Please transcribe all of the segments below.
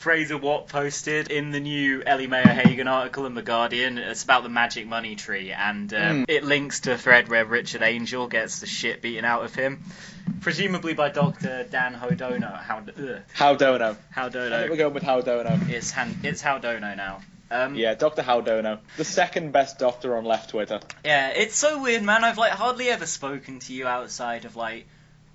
Fraser Watt posted in the new Ellie Mae O'Hagan article in The Guardian. It's about the magic money tree, and um, mm. it links to a thread where Richard Angell gets the shit beaten out of him, presumably by Dr. Dan Hodono. How, Howdono. Howdono. We're going with Howdono. It's, Han- it's now. Um, yeah, Doctor Haldono, the second best doctor on left Twitter. Yeah, it's so weird, man. I've like hardly ever spoken to you outside of like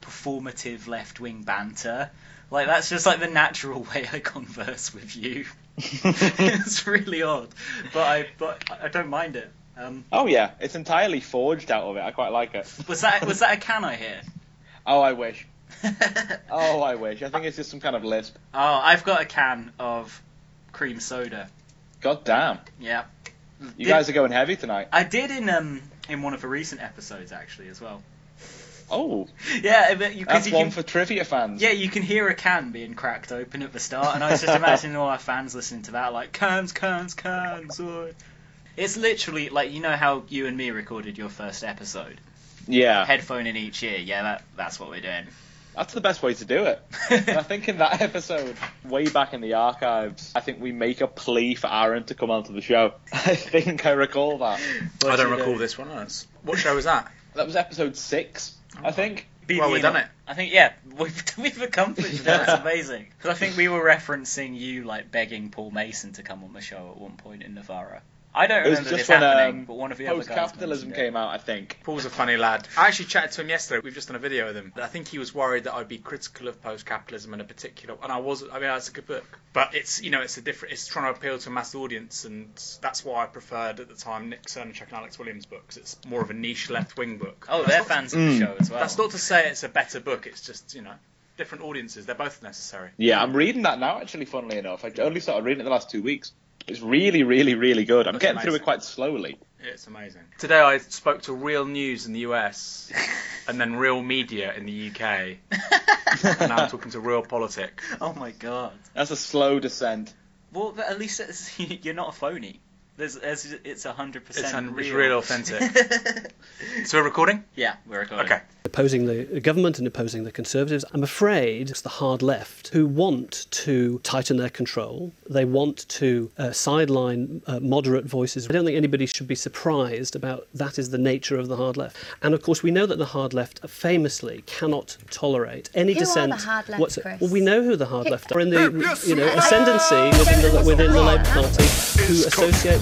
performative left wing banter. Like that's just like the natural way I converse with you. it's really odd, but I but I don't mind it. Um, oh yeah, it's entirely forged out of it. I quite like it. Was that was that a can I hear? Oh, I wish. oh, I wish. I think it's just some kind of lisp. Oh, I've got a can of cream soda. God damn. Yeah. You did, guys are going heavy tonight. I did in um in one of the recent episodes actually as well. Oh. Yeah, but you, that's you one can, for trivia fans. Yeah, you can hear a can being cracked open at the start, and I was just imagining all our fans listening to that, like cans, cans, cans. Oh. It's literally like you know how you and me recorded your first episode. Yeah. Headphone in each ear. Yeah, that, that's what we're doing. That's the best way to do it. I think in that episode, way back in the archives, I think we make a plea for Aaron to come onto the show. I think I recall that. I don't recall this one. What show was that? That was episode six. I think. Well, we've done it. I think yeah, we've we've accomplished that. That's amazing. Because I think we were referencing you like begging Paul Mason to come on the show at one point in Novara. I don't remember this when, happening, um, but one of the other guys. Capitalism came out, I think. Paul's a funny lad. I actually chatted to him yesterday. We've just done a video with him. I think he was worried that I'd be critical of post-capitalism in a particular, and I was. I mean, it's a good book, but it's you know it's a different. It's trying to appeal to a mass audience, and that's why I preferred at the time Nick Srnicek and Alex Williams' books. It's more of a niche left-wing book. Oh, that's they're fans to, of the mm. show as well. That's not to say it's a better book. It's just you know different audiences. They're both necessary. Yeah, I'm reading that now. Actually, funnily enough, I only started reading it the last two weeks. It's really, really, really good. I'm That's getting amazing. through it quite slowly. It's amazing. Today I spoke to Real News in the US and then Real Media in the UK. and now I'm talking to Real politics. Oh my god. That's a slow descent. Well, at least you're not a phony. There's, there's, it's 100% it's, real. Authentic. so we're recording? Yeah, we're recording. Okay. Opposing the government and opposing the Conservatives, I'm afraid it's the hard left who want to tighten their control. They want to uh, sideline uh, moderate voices. I don't think anybody should be surprised about that is the nature of the hard left. And of course, we know that the hard left famously cannot tolerate any who dissent. Who are the hard left, Chris? Well, we know who the hard left are in the you know, ascendancy within the, within the Labour Party who associate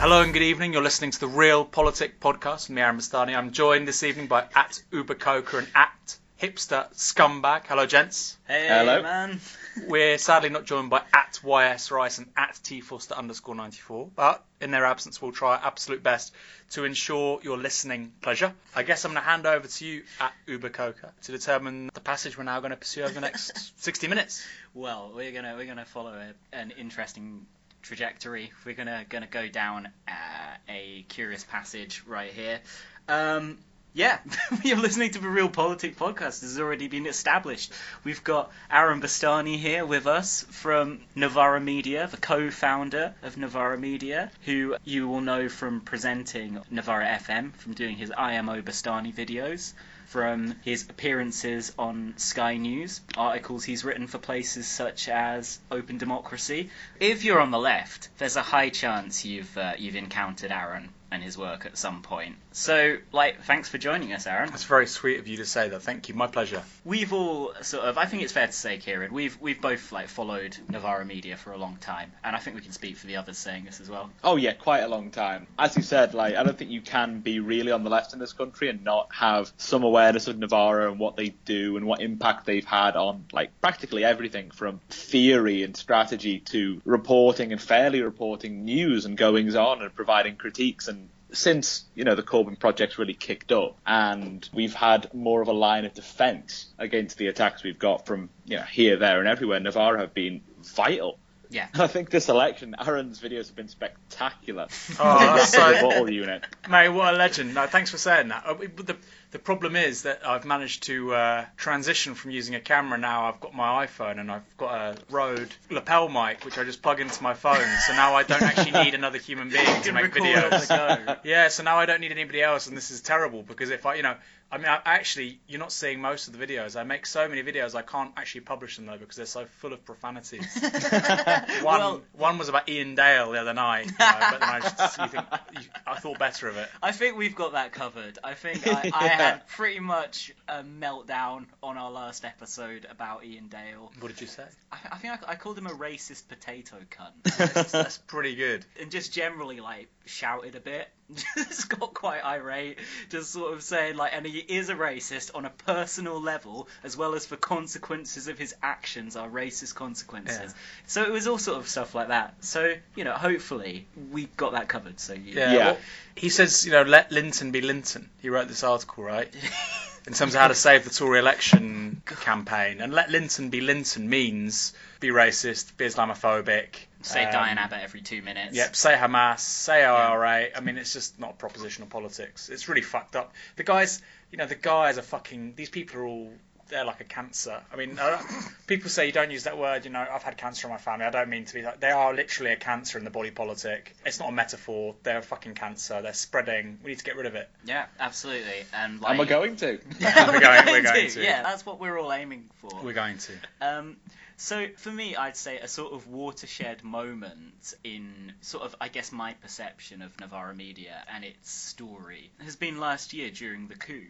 Hello and good evening. You're listening to the Real Politic Podcast with me, Aaron Bastani. I'm joined this evening by at Uber Coker and at Hipster Scumbag. Hello, gents. Hey, Hello. man. We're sadly not joined by at YS Rice and at T Foster underscore 94, but in their absence, we'll try our absolute best to ensure your listening pleasure. I guess I'm going to hand over to you at Uber Coker to determine the passage we're now going to pursue over the next 60 minutes. Well, we're gonna we're gonna follow a, an interesting trajectory. We're gonna gonna go down uh, a curious passage right here. Um, yeah, you're listening to the Real Politic Podcast. This has already been established. We've got Aaron Bastani here with us from Novara Media, the co-founder of Novara Media, who you will know from presenting Novara FM, from doing his IMO Bastani videos, from his appearances on Sky News, articles he's written for places such as Open Democracy. If you're on the left, there's a high chance you've uh, you've encountered Aaron and his work at some point. So, like, thanks for joining us, Aaron. That's very sweet of you to say that. Thank you. My pleasure. We've all sort of, I think it's fair to say, Kieran, we've we've both like followed Novara Media for a long time, and I think we can speak for the others saying this as well. Oh yeah, quite a long time. As you said, like I don't think you can be really on the left in this country and not have some awareness of Novara and what they do and what impact they've had on like practically everything from theory and strategy to reporting and fairly reporting news and goings on and providing critiques and since you know the Corbyn project's really kicked up, and we've had more of a line of defence against the attacks we've got from you know here, there, and everywhere. Novara have been vital. Yeah. I think this election, Aaron's videos have been spectacular. Oh, The that's so- rebuttal unit. Mate, what a legend. No, thanks for saying that. Uh, The, the problem is that I've managed to uh, transition from using a camera now. I've got my iPhone and I've got a Rode lapel mic, which I just plug into my phone. So now I don't actually need another human being to make videos. the. Yeah, so now I don't need anybody else, and this is terrible because if I, you know, I mean, I, actually, you're not seeing most of the videos. I make so many videos, I can't actually publish them though because they're so full of profanities. One, Well- one was about Iain Dale the other night, you know, but then I, just, you think, you, I thought better of it. I think we've got that covered. I think I, I Yeah. Had pretty much a meltdown on our last episode about Iain Dale. What did you say? I, I think I, I called him a racist potato cunt. That's, that's pretty good. and just generally like shouted a bit. just got quite irate, just sort of saying like, and he is a racist on a personal level as well as for consequences of his actions are racist consequences. Yeah. So it was all sort of stuff like that. So you know, hopefully we got that covered. So you, Yeah. Yeah. well, he says, you know, let Lynton be Lynton. He wrote this article, right? In terms of how to save the Tory election campaign. And let Lynton be Lynton means be racist, be Islamophobic. Say um, Diane Abbott every two minutes. Yep, say Hamas, say IRA. I mean, it's just not propositional politics. It's really fucked up. The guys, you know, the guys are fucking. These people are all. They're like a cancer. I mean, people say you don't use that word. You know, I've had cancer in my family. I don't mean to be like. They are literally a cancer in the body politic. It's not a metaphor. They're a fucking cancer. They're spreading. We need to get rid of it. Yeah, absolutely. And like And we're going to. Yeah, We're going- we're going to. Yeah, that's what we're all aiming for. We're going to. Um, so for me, I'd say a sort of watershed moment in sort of, I guess, my perception of Novara media and its story has been last year during the coup,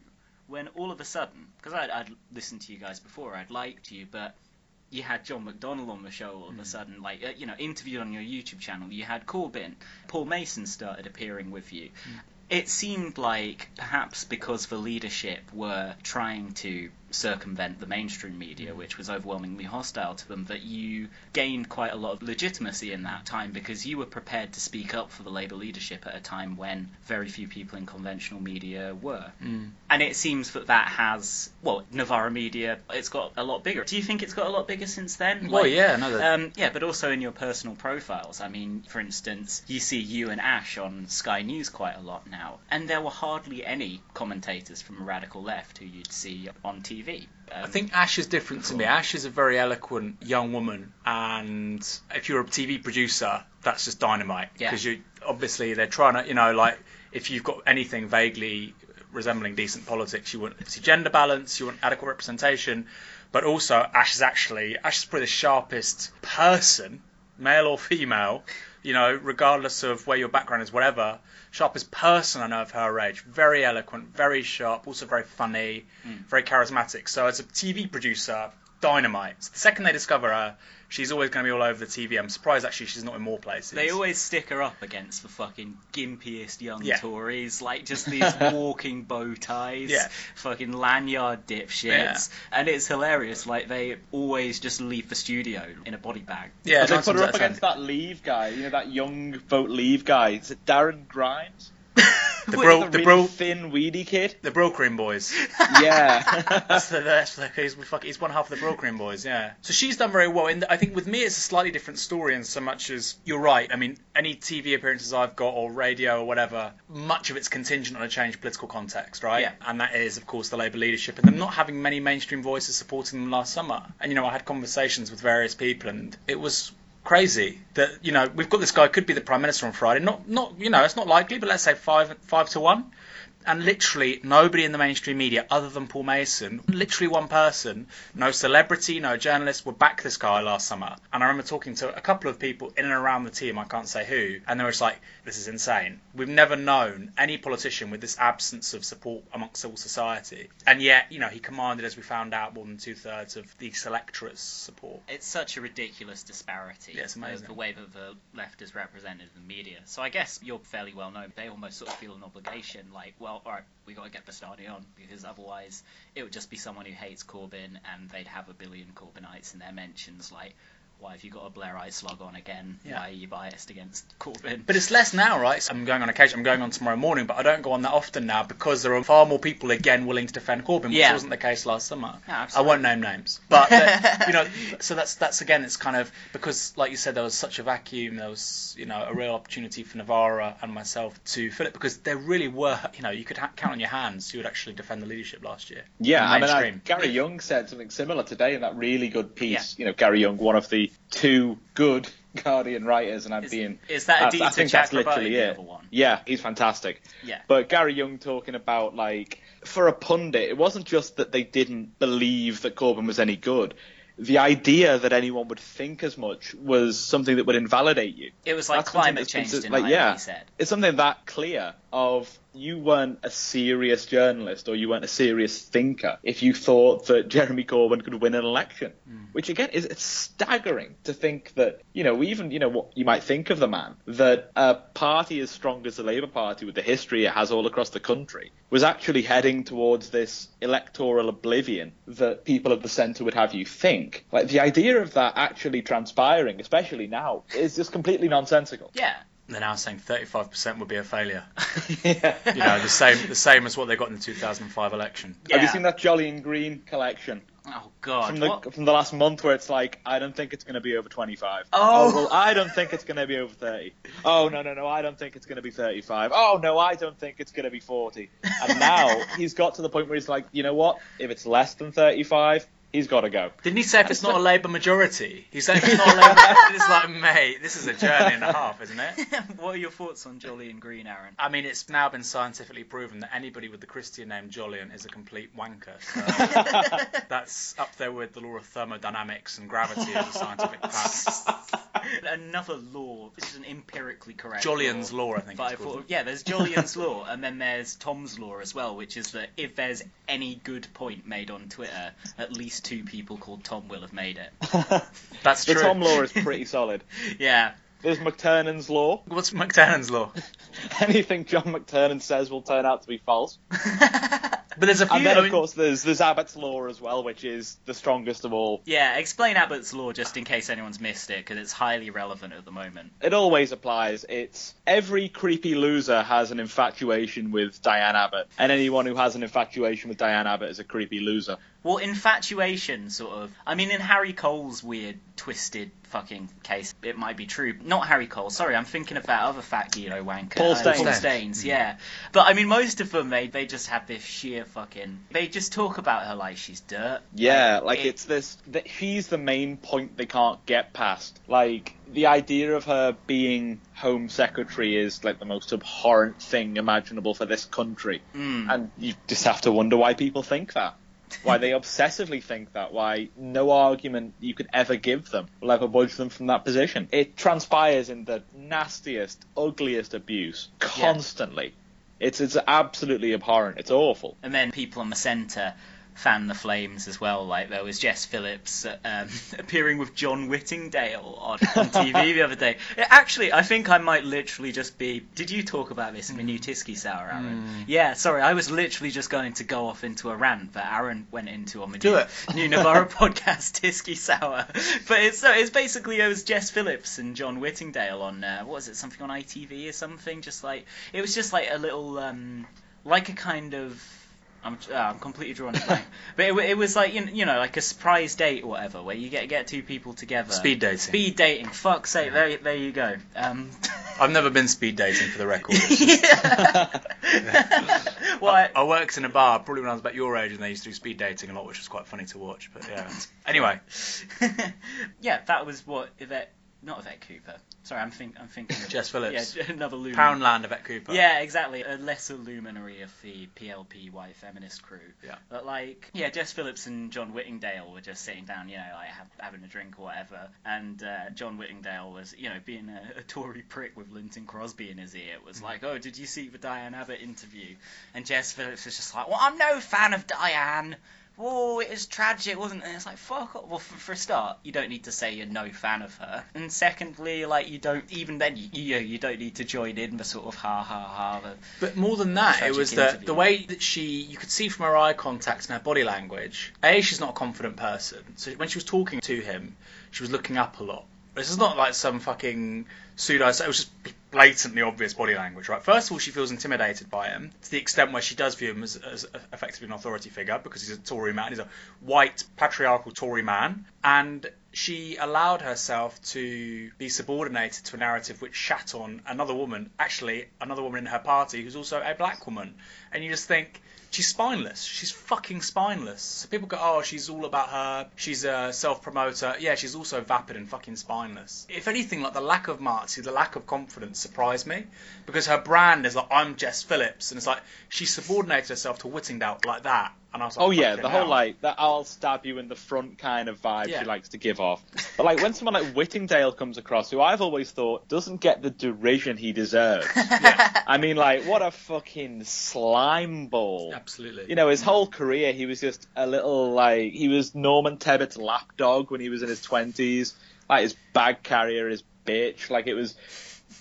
when all of a sudden, because I'd, I'd listened to you guys before, I'd liked you, but you had John McDonnell on the show all of a sudden, like uh, you know, interviewed on your YouTube channel. You had Corbyn, Paul Mason started appearing with you. It seemed like perhaps because the leadership were trying to circumvent the mainstream media, which was overwhelmingly hostile to them, that you gained quite a lot of legitimacy in that time because you were prepared to speak up for the Labour leadership at a time when very few people in conventional media were. And it seems that that has, well, Novara media, it's got a lot bigger. Do you think it's got a lot bigger since then? Well, Like, yeah, no, that- um, yeah, but also in your personal profiles. I mean, for instance, you see you and Ash on Sky News quite a lot now, and there were hardly any commentators from the radical left who you'd see on TV. Um, I think Ash is different to me. Ash is a very eloquent young woman, and if you're a TV producer, that's just dynamite. Yeah. Because you obviously they're trying to, you know, like if you've got anything vaguely resembling decent politics, you want to see gender balance, you want adequate representation, but also Ash is actually Ash is probably the sharpest person, male or female, you know, regardless of where your background is, whatever. Sharpest person I know of her age. Very eloquent, very sharp, also very funny, hmm. very charismatic. So as a TV producer, dynamite. So the second they discover her, she's always going to be all over the TV. I'm surprised actually she's not in more places. They always stick her up against the fucking gimpiest young Yeah. Tories, like just these walking bow ties, Yeah. fucking lanyard dipshits, Yeah. and it's hilarious. Like they always just leave the studio in a body bag. yeah, they put her up against that Leave guy, you know, that young vote Leave guy. Is it Darren Grimes? the bro, the the really bro, thin, weedy kid? the Brokering boys. Yeah. That's the, that's the, he's, fuck, he's one half of the Brokering boys, yeah. So she's done very well. And I think with me, it's a slightly different story in so much as you're right. I mean, any TV appearances I've got or radio or whatever, much of it's contingent on a changed political context, right? Yeah. And that is, of course, the Labour leadership and them not having many mainstream voices supporting them last summer. And, you know, I had conversations with various people and it was crazy that, you know, we've got this guy could be the Prime Minister on Friday. Not, not you know, it's not likely, but let's say five, five to one and literally nobody in the mainstream media other than Paul Mason, literally one person, no celebrity, no journalist, would back this guy last summer. And I remember talking to a couple of people in and around the team, I can't say who, and they were just like, this is insane. We've never known any politician with this absence of support amongst civil society. And yet, you know, he commanded, as we found out, more than two thirds of the electorate's support. It's such a ridiculous disparity Yeah, it's amazing. of the way that the left is represented in the media. So I guess you're fairly well known. They almost sort of feel an obligation, like, well, all right, we got to get Bastani on because otherwise it would just be someone who hates Corbyn and they'd have a billion Corbynites in their mentions. Like, why have you got a Blairite slog on again? Yeah. Why are you biased against Corbyn? But it's less now, right? So I'm going on occasion. I'm going on tomorrow morning, but I don't go on that often now because there are far more people again willing to defend Corbyn, which Yeah. wasn't the case last summer. No, I won't name names, but uh, you know, so that's that's again, it's kind of because, like you said, there was such a vacuum. There was you know a real opportunity for Novara and myself to fill it because there really were you know you could ha- count on your hands who would actually defend the leadership last year. Yeah, I mean, I. Gary Younge said something similar today in that really good piece. You know, Gary Younge, one of the two good Guardian writers, and I'm Is- being. is that that's- I Aditya think that's literally the it. one? Yeah, he's fantastic. Yeah. But Gary Younge talking about like for a pundit, it wasn't just that they didn't believe that Corbyn was any good. The idea that anyone would think as much was something that would invalidate you. It was like That's climate change like, yeah, he said. It's something that clear of you weren't a serious journalist or you weren't a serious thinker if you thought that Jeremy Corbyn could win an election. Hmm. Which again is staggering to think that, you know, even, you know, what you might think of the man, that a party as strong as the Labour Party with the history it has all across the country was actually heading towards this electoral oblivion that people at the centre would have you think. Like the idea of that actually transpiring, especially now, is just completely nonsensical. Yeah. They're now saying 35% would be a failure. yeah. You know, the same the same as what they got in the 2005 election. Have you seen that Jolly and Green collection Oh God. from the what? from the last month where it's like I don't think it's going to be over 25. Oh. well, I don't think it's going to be over 30. Oh no no no, I don't think it's going to be 35. Oh no, I don't think it's going to be 40. And now he's got to the point where he's like, you know what? If it's less than 35, he's got to go. Didn't he say if it's not a Labour majority? He said if it's not a Labour majority, it's like, mate, this is a journey and a half, isn't it? what are your thoughts on Jolly and Green, Aaron? I mean, it's now been scientifically proven that anybody with the Christian name Jolyon is a complete wanker. So that's up there with the law of thermodynamics and gravity as a scientific fact. Another law. This is an empirically correct. Jolyon's law. law, I think. But I it's called. thought, yeah, there's Jolyon's law, and then there's Tom's law as well, which is that if there's any good point made on Twitter, at least two people called Tom will have made it. That's true. the. Tom law is pretty solid. Yeah. There's McTernan's law. What's McTernan's law? Anything John McTernan says will turn out to be false. But there's a few. And then I of mean- course there's there's Abbott's law as well, which is the strongest of all. Yeah, explain Abbott's law just in case anyone's missed it, because it's highly relevant at the moment. It always applies. It's every creepy loser has an infatuation with Diane Abbott, and anyone who has an infatuation with Diane Abbott is a creepy loser. Well, infatuation, sort of. I mean, in Harry Cole's weird, twisted fucking case, it might be true. Not Harry Cole, sorry, I'm thinking of that other fat Guido wanker. Paul uh, Staines. Paul Staines. Staines, yeah. But I mean, most of them, they, they just have this sheer fucking. They just talk about her like she's dirt. Yeah, like it- it's this. That she's the main point they can't get past. Like the idea of her being Home Secretary is like the most abhorrent thing imaginable for this country, Mm. and you just have to wonder why people think that. Why they obsessively think that? Why no argument you could ever give them will ever budge them from that position? It transpires in the nastiest, ugliest abuse constantly. It's it's absolutely abhorrent. It's awful. And then people in the centre fan the flames as well. Like there was Jess Phillips um, appearing with John Whittingdale on, on TV the other day. Actually, I think I might literally just be. Did you talk about this in the new Tiskey Sour, Aaron? Yeah, sorry, I was literally just going to go off into a rant that Aaron went into on the Do new, it. new Novara podcast, Tiskey Sour. But it's so it's basically it was Jess Phillips and John Whittingdale on uh, what was it something on ITV or something? Just like it was just like a little um like a kind of. I'm, uh, I'm completely drawn a blank, but it, it was like you know, like a surprise date or whatever, where you get get two people together. Speed dating. Speed dating. Fuck's sake, there, there you go. Um, I've never been speed dating for the record. yeah. well, I- I worked in a bar probably when I was about your age, and they used to do speed dating a lot, which was quite funny to watch. But yeah. Anyway, yeah, that was what Yvette, not Yvette Cooper. Sorry, I'm think I'm thinking of Jess Phillips. Yeah, another lumen. Poundland of Ed Cooper. Yeah, exactly. A lesser luminary of the PLPY feminist crew. Yeah. But like, yeah, Jess Phillips and John Whittingdale were just sitting down, you know, like having a drink or whatever. And uh, John Whittingdale was, you know, being a, a Tory prick with Lynton Crosby in his ear. Mm. Was like, oh, did you see the Diane Abbott interview? And Jess Phillips was just like, well, I'm no fan of Diane. Oh, it was tragic, wasn't it? And it's like, fuck off. Well, for, for a start, you don't need to say you're no fan of her. And secondly, like, you don't, even then, you, you, you don't need to join in the sort of ha ha ha. The, But more than that, it was the interview. the way that she you could see from her eye contact and her body language. A, she's not a confident person. So when she was talking to him, she was looking up a lot. This is not like some fucking pseudo. It was just blatantly obvious body language, right? First of all, she feels intimidated by him to the extent where she does view him as, as effectively an authority figure because he's a Tory man. He's a white patriarchal Tory man, and she allowed herself to be subordinated to a narrative which shat on another woman, actually another woman in her party who's also a black woman, and you just think. She's spineless. She's fucking spineless. So people go, oh, she's all about her. She's a self-promoter. Yeah, she's also vapid and fucking spineless. If anything, like the lack of marty, the lack of confidence surprised me because her brand is like, I'm Jess Phillips, and it's like she subordinated herself to Whittingdale like that. And I was like, Oh yeah, the whole like that I'll stab you in the front kind of vibe Yeah. she likes to give off. But like when someone like Whittingdale comes across, who I've always thought doesn't get the derision he deserves. yeah. I mean, like what a fucking slime ball. Absolutely. You know, his whole career, he was just a little like he was Norman Tebbit's lapdog when he was in his twenties. Like his bag carrier, his bitch. Like it was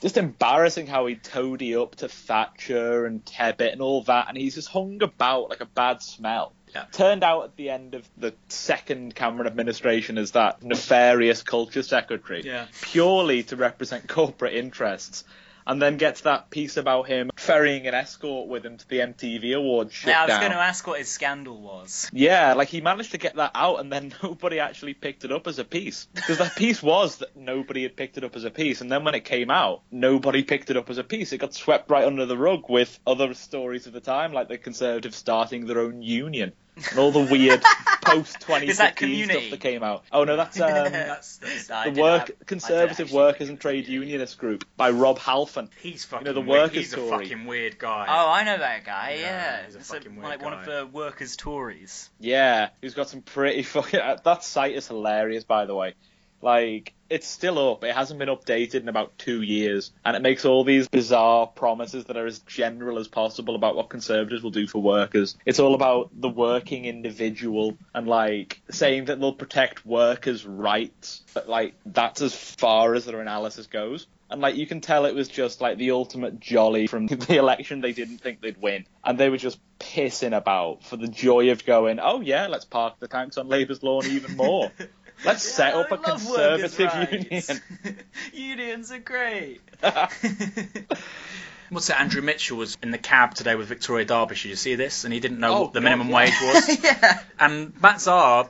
just embarrassing how he toady up to Thatcher and Tebbit and all that, and he's just hung about like a bad smell. Yeah. Turned out at the end of the second Cameron administration as that nefarious culture secretary, Yeah. purely to represent corporate interests. And then gets that piece about him ferrying an escort with him to the MTV Awards shit now, I was down. going to ask what his scandal was. Yeah, like he managed to get that out, and then nobody actually picked it up as a piece. Because that piece was that nobody had picked it up as a piece, and then when it came out, nobody picked it up as a piece. It got swept right under the rug with other stories of the time, like the Conservatives starting their own union and all the weird post Is that 2015 stuff that came out. Oh no, that's um, That's, that's I the work have- Conservative Workers and Trade Unionist Group by Rob Halfon. he's fucking you know, the weird. workers' He's a Tory. fucking weird guy. Oh, I know that guy. Yeah, Yeah, he's a It's fucking weird like one of the workers' Tories. Yeah, he's got some pretty fucking. That site is hilarious, by the way. Like, it's still up. It hasn't been updated in about two years, and it makes all these bizarre promises that are as general as possible about what conservatives will do for workers. It's all about the working individual and like saying that they'll protect workers' rights, but like that's as far as their analysis goes. And like you can tell it was just like the ultimate jolly from the election they didn't think they'd win. And they were just pissing about for the joy of going, Oh yeah, let's park the tanks on Labour's lawn even more. Let's set up I a love conservative union. Unions are great. What's that? Andrew Mitchell was in the cab today with Victoria Derbyshire. Did you see this? And he didn't know Oh, what the God, minimum yeah. wage was. yeah. and Matt Zarb,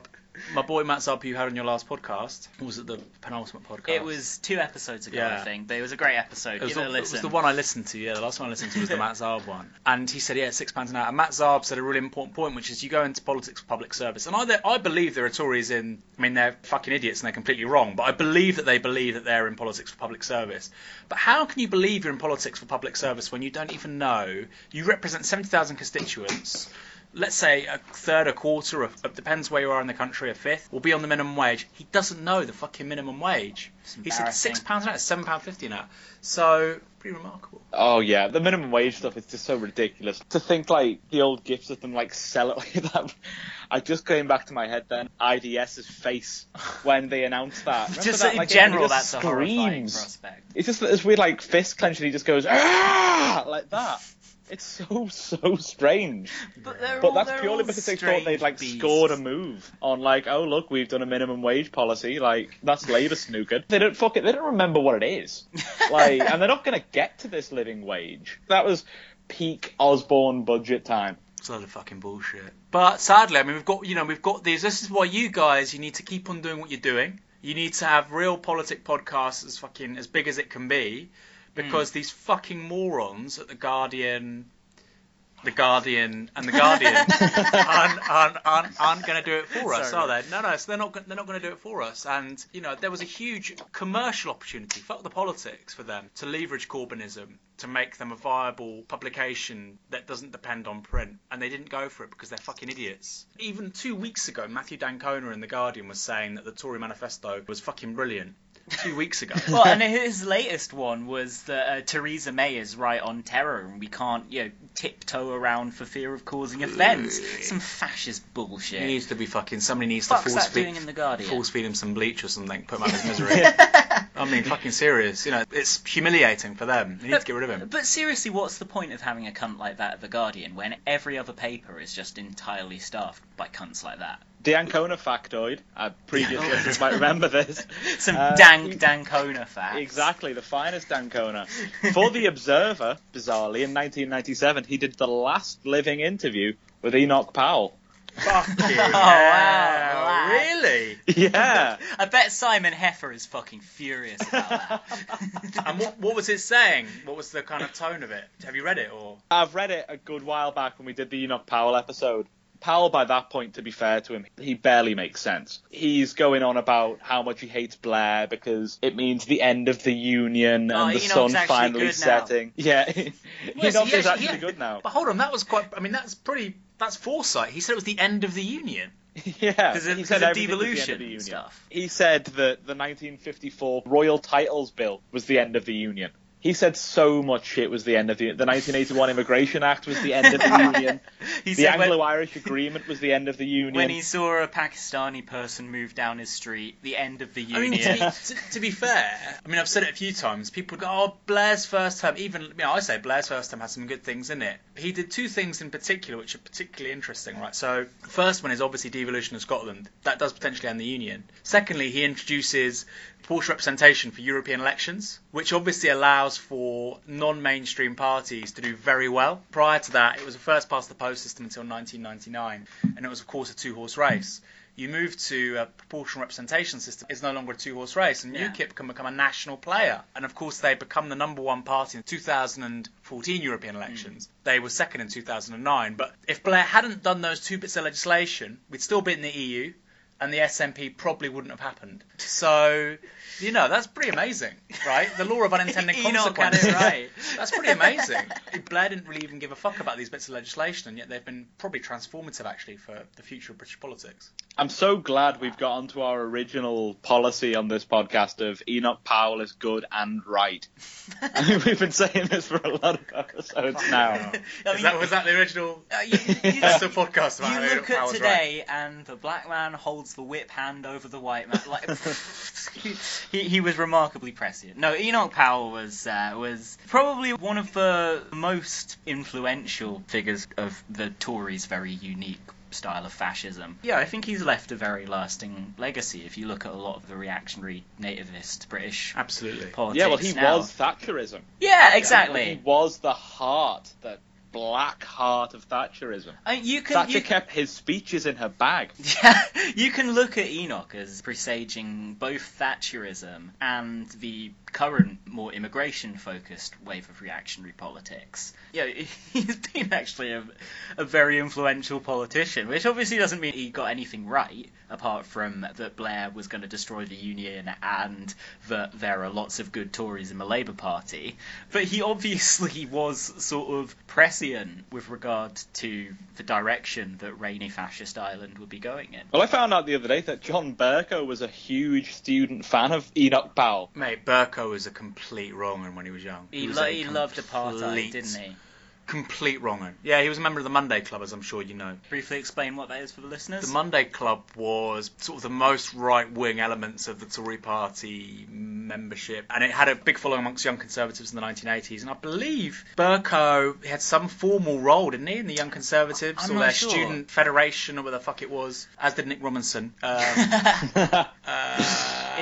my boy Matt who you had on your last podcast, was it the penultimate podcast? It was two episodes ago, Yeah. I think, but it was a great episode. It was, Give the, it a it was the one I listened to. Yeah, the last one I listened to was the Matt Zarb one, and he said, "Yeah, six pounds an hour." And Matt Zarb said a really important point, which is you go into politics for public service, and I, I believe there are Tories in. I mean, they're fucking idiots and they're completely wrong, but I believe that they believe that they're in politics for public service. But how can you believe you're in politics for public service when you don't even know you represent seventy thousand constituents? Let's say a third, a quarter, of, of depends where you are in the country, a fifth will be on the minimum wage. He doesn't know the fucking minimum wage. He said six pounds an hour, seven pound fifty an hour. So pretty remarkable. Oh yeah, the minimum wage stuff is just so ridiculous. To think like the old gifts of them like sell it like that. I just came back to my head then IDS's face when they announced that. Remember Just that? in Like, general, he that's just a horrifying screams. prospect. It's just this weird like fist clench and he just goes ah like that. It's so so strange. But, they're But all, that's they're purely all because they thought strange they'd like beasts. scored a move on like, oh look, we've done a minimum wage policy. Like that's Labour snookered. They don't fuck it. They don't remember what it is. Like, and they're not going to get to this living wage. That was peak Osborne budget time. It's a lot of fucking bullshit. But sadly, I mean, we've got you know we've got these. This is why you guys you need to keep on doing what you're doing. You need to have real politic podcasts as fucking as big as it can be, because hmm. these fucking morons at the Guardian, the Guardian, and the Guardian aren't, aren't, aren't, aren't going to do it for us, Sorry. are they? No, no, so they're not. They're not going to do it for us. And you know, there was a huge commercial opportunity. Fuck the politics for them to leverage Corbynism to make them a viable publication that doesn't depend on print, and they didn't go for it because they're fucking idiots. Even two weeks ago, Matthew d'Ancona in The Guardian was saying that the Tory manifesto was fucking brilliant. Two weeks ago. well, and his latest one was that uh, Theresa May is right on terror, and we can't, you know, tiptoe around for fear of causing offence. Some fascist bullshit. He needs to be fucking. Somebody needs Fuck's to force that feed, doing in The Guardian? force feed him some bleach or something. Put him out of his misery. I mean, fucking serious. You know, it's humiliating for them. You need to get rid of him. But seriously, what's the point of having a cunt like that at The Guardian when every other paper is just entirely staffed by cunts like that? The Ancona factoid. Uh, previous listeners might remember this. Some Uh, dank d'Ancona facts. Exactly, the finest d'Ancona. For The Observer, bizarrely, in 1997, he did the last living interview with Enoch Powell. Fucking wow, hell. lad. Really? Yeah. I bet Simon Heffer is fucking furious about that. And what, what was it saying? What was the kind of tone of it? Have you read it or? I've read it a good while back when we did the Enoch Powell episode. Powell, by that point, to be fair to him, he barely makes sense. He's going on about how much he hates Blair because it means the end of the union Oh, and the Enoch's sun finally setting. Yeah, Yes, he is actually- actually yeah. good now. But hold on, that was quite. I mean, that's pretty. That's foresight. He said it was the end of the union. Yeah, Because of, he 'cause said of the end of the union. stuff. He said that the 1954 Royal Titles Bill was the end of the union. He said so much shit was the end of the the 1981 Immigration Act was the end of the union. He The said Anglo-Irish Agreement was the end of the union. when he saw a Pakistani person move down his street, the end of the union. I union. mean, to be, to, to be fair, I mean, I've said it a few times. People go, "Oh, Blair's first term." Even you know, I say Blair's first term has some good things in it. He did two things in particular which are particularly interesting, right? So, the first one is obviously devolution of Scotland. That does potentially end the union. Secondly, he introduces proportional representation for European elections, which obviously allows for non-mainstream parties to do very well. Prior to that, it was a first past the post system until 1999, and it was of course a two-horse race. You move to a proportional representation system, it's no longer a two-horse race, and Yeah. UKIP can become a national player. And of course, they become the number one party in the 2014 European mm. elections. They were second in 2009. But if Blair hadn't done those two bits of legislation, we'd still be in the EU, and the SNP probably wouldn't have happened. So, you know, that's pretty amazing, right? The law of unintended Enoch had consequences. it right. That's pretty amazing. Blair didn't really even give a fuck about these bits of legislation, and yet they've been probably transformative actually for the future of British politics. I'm so glad we've got onto our original policy on this podcast of Enoch Powell is good and right. we've been saying this for a lot of episodes now. I Is that, was that the original? uh, you, you, That's the podcast about you look Enoch at Powell's today, and the black man holds the whip hand over the white man. Like he, he was remarkably prescient. No, Enoch Powell was uh, was probably one of the most influential figures of the Tories' very unique style of fascism. Yeah, I think he's left a very lasting legacy. If you look at a lot of the reactionary nativist British. Absolutely. politics Yeah, well, he now. was Thatcherism. Yeah, exactly. He was the heart, the black heart of Thatcherism. Uh, you can Thatcher you, kept his speeches in her bag. Yeah, you can look at Enoch as presaging both Thatcherism and the current, more immigration focused wave of reactionary politics. Yeah, he's been actually a, a very influential politician, which obviously doesn't mean he got anything right, apart from that Blair was going to destroy the Union and that there are lots of good Tories in the Labour Party. But he obviously was sort of prescient with regard to the direction that rainy fascist Ireland would be going in. Well, I found out the other day that John Bercow was a huge student fan of Enoch Powell. Mate, Bercow was a complete wrong un when he was young. He, was lo- a he loved apartheid, didn't he? Complete wrong un. Yeah, he was a member of the Monday Club, as I'm sure you know. Briefly explain what that is for the listeners. The Monday Club was sort of the most right wing elements of the Tory party membership, and it had a big following amongst young conservatives in the 1980s. And I believe Bercow had some formal role, didn't he, in the Young Conservatives I'm or their sure. student federation or whatever the fuck it was, as did Nick Robinson. Um, uh,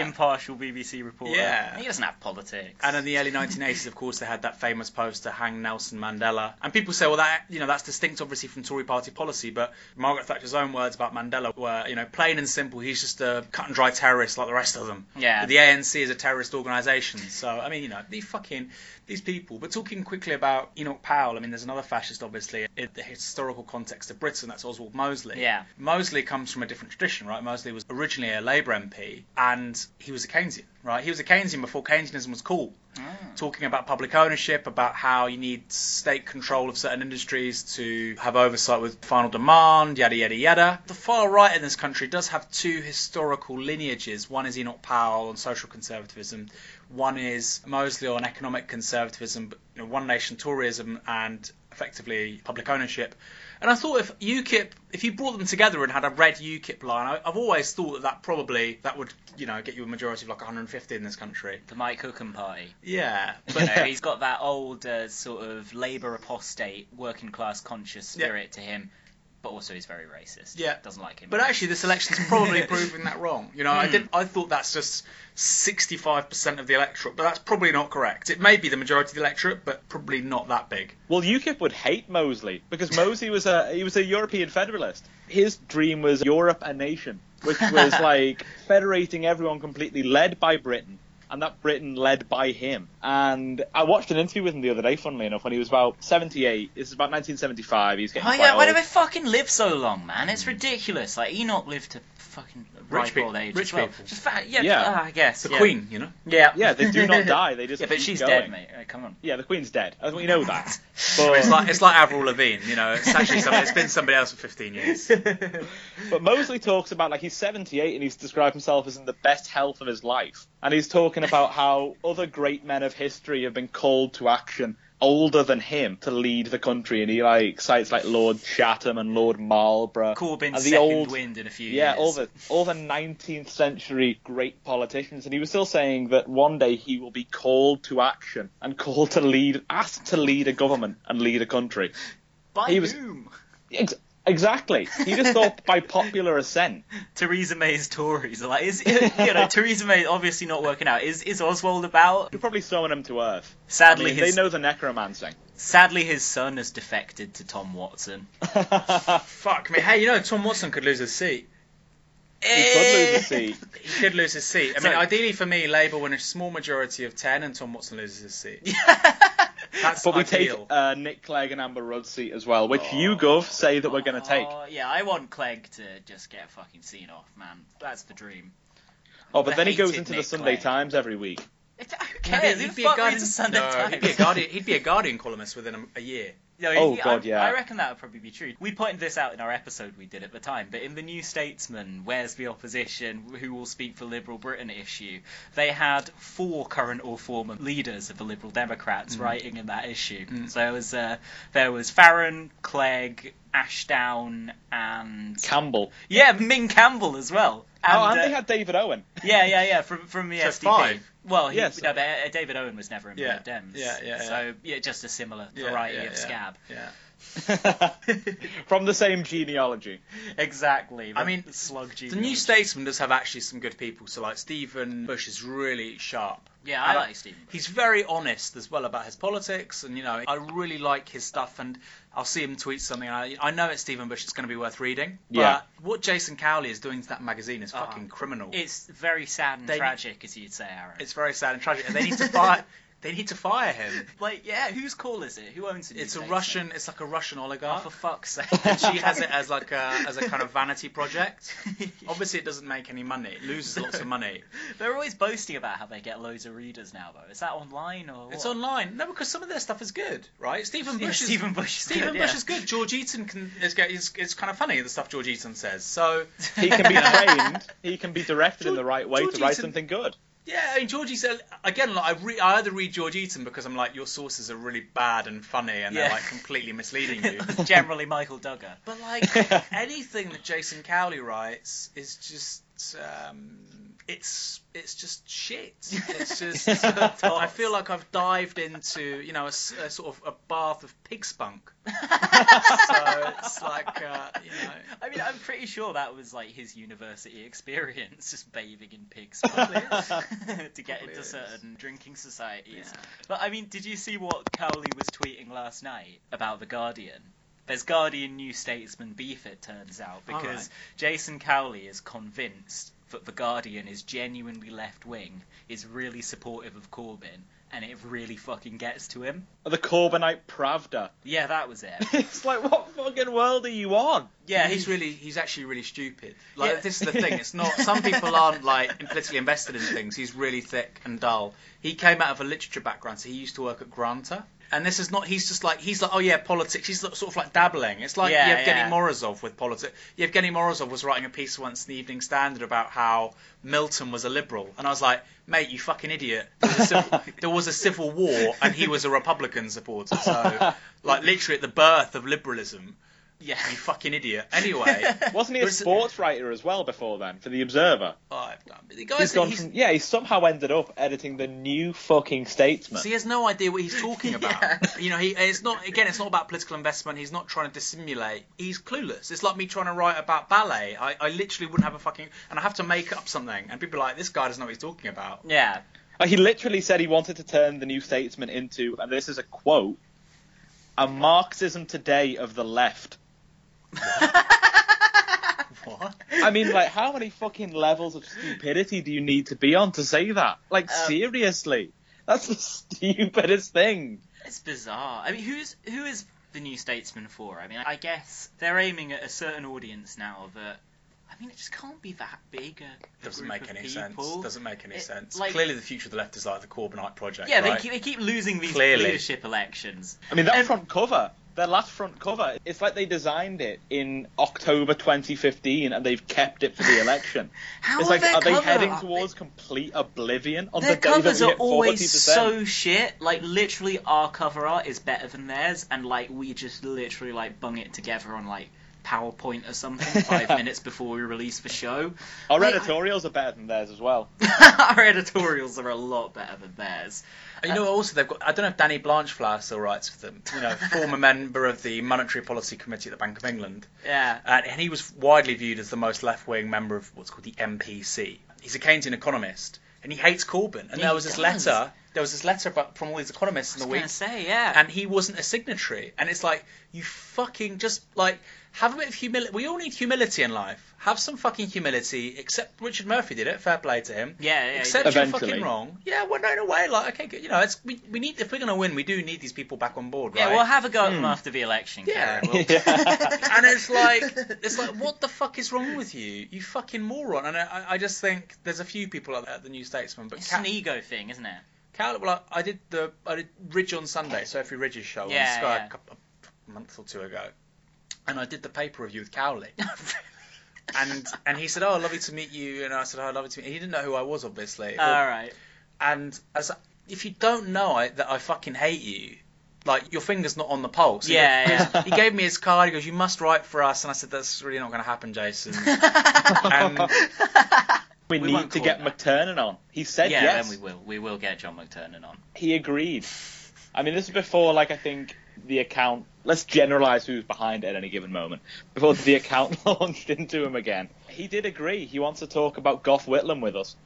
Impartial BBC reporter. Yeah. He doesn't have politics. And in the early 1980s, of course, they had that famous poster, "Hang Nelson Mandela." And people say, well, that you know, that's distinct, obviously, from Tory party policy. But Margaret Thatcher's own words about Mandela were, you know, plain and simple. He's just a cut and dry terrorist like the rest of them. Yeah. The ANC is a terrorist organisation. So I mean, you know, the fucking these people. But talking quickly about Enoch Powell, I mean, there's another fascist, obviously, in the historical context of Britain. That's Oswald Mosley. Yeah. Mosley comes from a different tradition, right? Mosley was originally a Labour MP, and he was a Keynesian, right? He was a Keynesian before Keynesianism was cool. Ah. Talking about public ownership, about how you need state control of certain industries to have oversight with final demand, yada yada yada. The far right in this country does have two historical lineages. One is Enoch Powell on social conservatism. One is Mosley on economic conservatism, you know, one nation Toryism and effectively public ownership. And I thought if UKIP, if you brought them together and had a red UKIP line, I, I've always thought that that probably that would you know get you a majority of like 150 in this country. The Mike Hookem party. Yeah, But no, he's got that old uh, sort of Labour apostate, working class conscious Yeah. spirit to him, but also he's very racist. Yeah. Doesn't like him. But actually, this election's probably proving that wrong. You know, I hmm. did. I thought that's just 65% of the electorate, but that's probably not correct. It may be the majority of the electorate, but probably not that big. Well, UKIP would hate Mosley because Mosley was a he was a European federalist. His dream was Europe a nation, which was like federating everyone completely, led by Britain, and that Britain led by him. And I watched an interview with him the other day, funnily enough, when he was about 78. This is about 1975. He's getting Oh yeah, why do we fucking live so long, man? It's ridiculous. Like Enoch lived to fucking ripe Rich peop- old age. rich as well. people. Just fa- yeah, Yeah. ah, I guess. The yeah. Queen, you know. Yeah. Yeah, they do not die. They just yeah, but she's going. dead, mate. Uh, come on. Yeah, the Queen's dead. I we know that. But... It's like it's like Avril Lavigne, you know. It's actually some, it's been somebody else for 15 years. but Mosley talks about like he's 78 and he's described himself as in the best health of his life, and he's talking about how other great men of history have been called to action older than him to lead the country, and he like cites like Lord Chatham and Lord Marlborough. Corbyn's and the second old, wind in a few Yeah, years. all the all the 19th century great politicians, and he was still saying that one day he will be called to action and called to lead, asked to lead a government and lead a country. By he whom? Ex- exactly. He just thought by popular assent. Theresa May's Tories. Are like, is you know Theresa May obviously not working out. Is is Oswald about? You're probably summon him to earth. Sadly, I mean, his they know the necromancing. sadly his son has defected to Tom Watson. Fuck me. Hey, you know, Tom Watson could lose his seat. he could lose a eh. seat. He could lose his seat. I mean, ideally for me, Labour win a small majority of 10 and Tom Watson loses his seat. That's But we take ideal. uh, Nick Clegg and Amber Rudd's seat as well, which you, Gov, say that we're going to take. Oh, yeah, I want Clegg to just get fucking seen off, man. That's the dream. Oh, but the then he goes hated into the Sunday Clegg. Times every week. It, who He'd cares? be- he'd be a Guardian. reads the Sunday no, he'd be a Guardian. He'd be a Guardian columnist within a, a year. No, Oh, he- God, I, yeah. I reckon that would probably be true. We pointed this out in our episode we did at the time, but in the New Statesman, Where's the Opposition, Who Will Speak for Liberal Britain issue, they had four current or former leaders of the Liberal Democrats Mm. writing in that issue. So there was, uh, there was Farron, Clegg, Ashdown, and... Campbell. yeah, Ming Campbell as well. And, oh, and uh, they had David Owen. yeah, yeah, yeah, from from the So SDP. five. Well, he, Yes. no, but uh, David Owen was never in Yeah, the Dems. yeah, yeah, yeah. So yeah, just a similar Yeah, variety yeah, of yeah. scab. Yeah. From the same genealogy. Exactly. I mean, the slug The New. Statesman does have actually some good people. So, like, Stephen Bush is really sharp. Yeah, I And like Stephen. Bush. He's very honest as well about his politics, and you know, I really like his stuff. And I'll see him tweet something. And I, I know it's Stephen Bush. It's going to be worth reading. Yeah. What Jason Cowley is doing to that magazine is Oh, fucking criminal. It's very sad and They- tragic, as you'd say, Aaron. It's very sad and tragic. And they need to fire. they need to fire him. like, yeah, whose call is it? Who owns it? It's a Russian. It's like a Russian Oh, oligarch. for fuck's sake. and she has it as like a as a kind of vanity project. Obviously, it doesn't make any money. It loses lots of money. They're always boasting about how they get loads of readers now, though. Is that online or? It's online. No, because some of their stuff is good, right? Stephen Yeah, Bush is Stephen Bush is Stephen good, Bush yeah. is good. George Eaton can is, get- is, is kind of funny the stuff George Eaton says. So He can be trained, he can be directed in the right way George to write Eaton- something good. Yeah, I mean George Eaton again. Like I, re- I either read George Eaton because I'm like your sources are really bad and funny and they're like completely misleading you. Generally, Michael Dugher. But like anything that Jason Cowley writes is just um, it's it's just shit. It's just I feel like I've dived into you know a, a sort of a bath of pig spunk. so it's like uh, you know. I mean, I'm pretty sure that was like his university experience, just bathing in pigs to get Probably into is. certain drinking societies. Yeah. But I mean, did you see what Cowley was tweeting last night about the Guardian? There's Guardian New Statesman beef, it turns out, because Alright. Jason Cowley is convinced that the Guardian is genuinely left wing, is really supportive of Corbyn, and it really fucking gets to him. The Corbynite Pravda. Yeah, that was it. It's like, what fucking world are you on? Yeah, he's really he's actually really stupid. Like Yeah. this is the thing. It's not some people aren't like politically invested in things. He's really thick and dull. He came out of a literature background, so he used to work at Granta. And this is not. He's just like he's like oh yeah politics. He's sort of like dabbling. It's like Yeah, Yevgeny yeah. Morozov with politics. Yevgeny Morozov was writing a piece once in the Evening Standard about how Milton was a liberal, and I was like, mate, you fucking idiot. There was a civil, there was a civil war, and he was a Republican supporter. So like literally at the birth of liberalism. Yeah. You fucking idiot. Anyway, Wasn't he a sports writer as well before then for the Observer? I've done. The He's guy's gone he's, from yeah. He somehow ended up editing the New Fucking Statesman. so he has no idea what he's talking about. Yeah. You know, he it's not again. It's not about political investment. He's not trying to dissimulate. He's clueless. It's like me trying to write about ballet. I, I literally wouldn't have a fucking and I have to make up something. And people are like, this guy doesn't know what he's talking about. Yeah. Uh, He literally said he wanted to turn the New Statesman into, and this is a quote, a Marxism today of the left. What? I mean, like, how many fucking levels of stupidity do you need to be on to say that? Like, Um, seriously, that's the stupidest thing. It's bizarre. I mean, who's who is the New Statesman for? I mean, I guess they're aiming at a certain audience now that. I mean, it just can't be that big. A Doesn't group make any people. sense. Doesn't make any It- sense. like- Clearly, the future of the left is like the Corbynite project. Yeah, they keep they keep losing these Clearly. leadership elections. I mean, that And- front cover, their last front cover, it's like they designed it in October 2015 and they've kept it for the election. How it's are like, are they heading towards complete oblivion on Their the covers are hit 40%? always so shit. Like literally, our cover art is better than theirs, and like we just literally like bung it together on like PowerPoint or something five minutes before we release the show. Our Like, editorials are better than theirs as well. our editorials are a lot better than theirs. You know, also they've got. I don't know if Danny Blanchflower still writes for them. You know, former member of the Monetary Policy Committee at the Bank of England. Yeah. Uh, and he was widely viewed as the most left-wing member of what's called the MPC. He's a Keynesian economist, and he hates Corbyn. And Yeah, there was this does. letter. There was this letter about, from all these economists in I the was week, gonna say yeah. and he wasn't a signatory. And it's like you fucking just like have a bit of humility. We all need humility in life. Have some fucking humility. Except Richard Murphy did it. Fair play to him. yeah, yeah. Accept yeah. you're Eventually. fucking wrong. Yeah, well, no, in a way, like, okay, good. You know, it's we, we need if we're gonna win, we do need these people back on board, right? Yeah, we'll have a go at them Hmm. after the election. Yeah. Karen. We'll- and it's like, it's like, what the fuck is wrong with you? You fucking moron. And I, I just think there's a few people at at the New Statesman, but it's Cal, an ego thing, isn't it? Well, I I did the I did Ridge on Sunday, Sophie Ridge's show Yeah, on Sky yeah. a, couple, a month or two ago, and I did the paper review with Cowley. And and he said, "Oh, lovely to meet you." And I said, "Oh, lovely to meet." you. He didn't know who I was, obviously. All right. And as if you don't know I, that I fucking hate you, like your finger's not on the pulse. He Yeah, goes- yeah. He gave me his card. He goes, "You must write for us." And I said, "That's really not going to happen, Jason." and We, We need to get that. McTernan on. He said yeah, yes. then we will. We will get John McTernan on. He agreed. I mean, this is before, like, I think the account. Let's generalize who's behind it at any given moment. Before the account launched into him again, he did agree. He wants to talk about Gough Whitlam with us,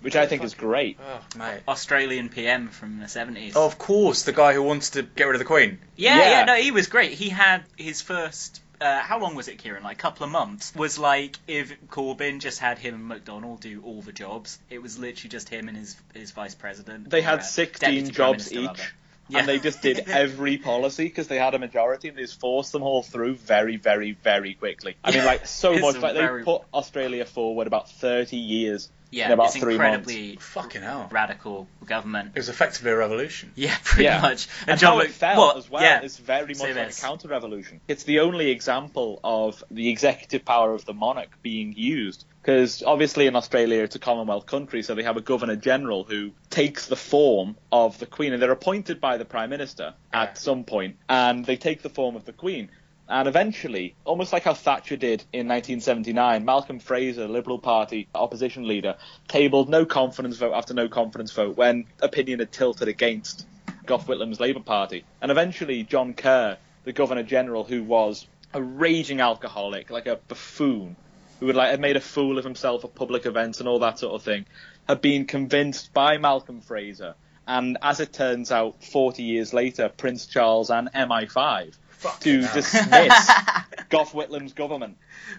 which I oh, think is great. oh, mate. Australian PM from the 70s. Oh, of course, the guy who wants to get rid of the Queen. Yeah, Yeah. yeah, no, he was great. He had his first. Uh, how long was it, Kieran? Like a couple of months. Was like if Corbyn just had him and McDonnell do all the jobs. It was literally just him and his his vice president. They had uh, 16 jobs each. Yeah. And they just did every policy because they had a majority and they just forced them all through very, very, very quickly. I mean, like, so much. Like, very- they put Australia forward about 30 years yeah, in about it's three incredibly Fucking hell. radical government. It was effectively a revolution. Yeah, pretty Yeah. much. And John how Mc- it felt well, as well Yeah, is very Say much like this. a counter-revolution. It's the only example of the executive power of the monarch being used. Because obviously in Australia it's a Commonwealth country, so they have a Governor General who takes the form of the Queen, and they're appointed by the Prime Minister Yeah. at some point, and they take the form of the Queen. And eventually, almost like how Thatcher did in 1979, Malcolm Fraser, Liberal Party opposition leader, tabled no confidence vote after no confidence vote when opinion had tilted against Gough Whitlam's Labour Party. And eventually, John Kerr, the Governor General, who was a raging alcoholic, like a buffoon, who had like had made a fool of himself at public events and all that sort of thing, had been convinced by Malcolm Fraser. And as it turns out, 40 years later, Prince Charles and MI5 Fucking to hell. dismiss Gough Whitlam's government.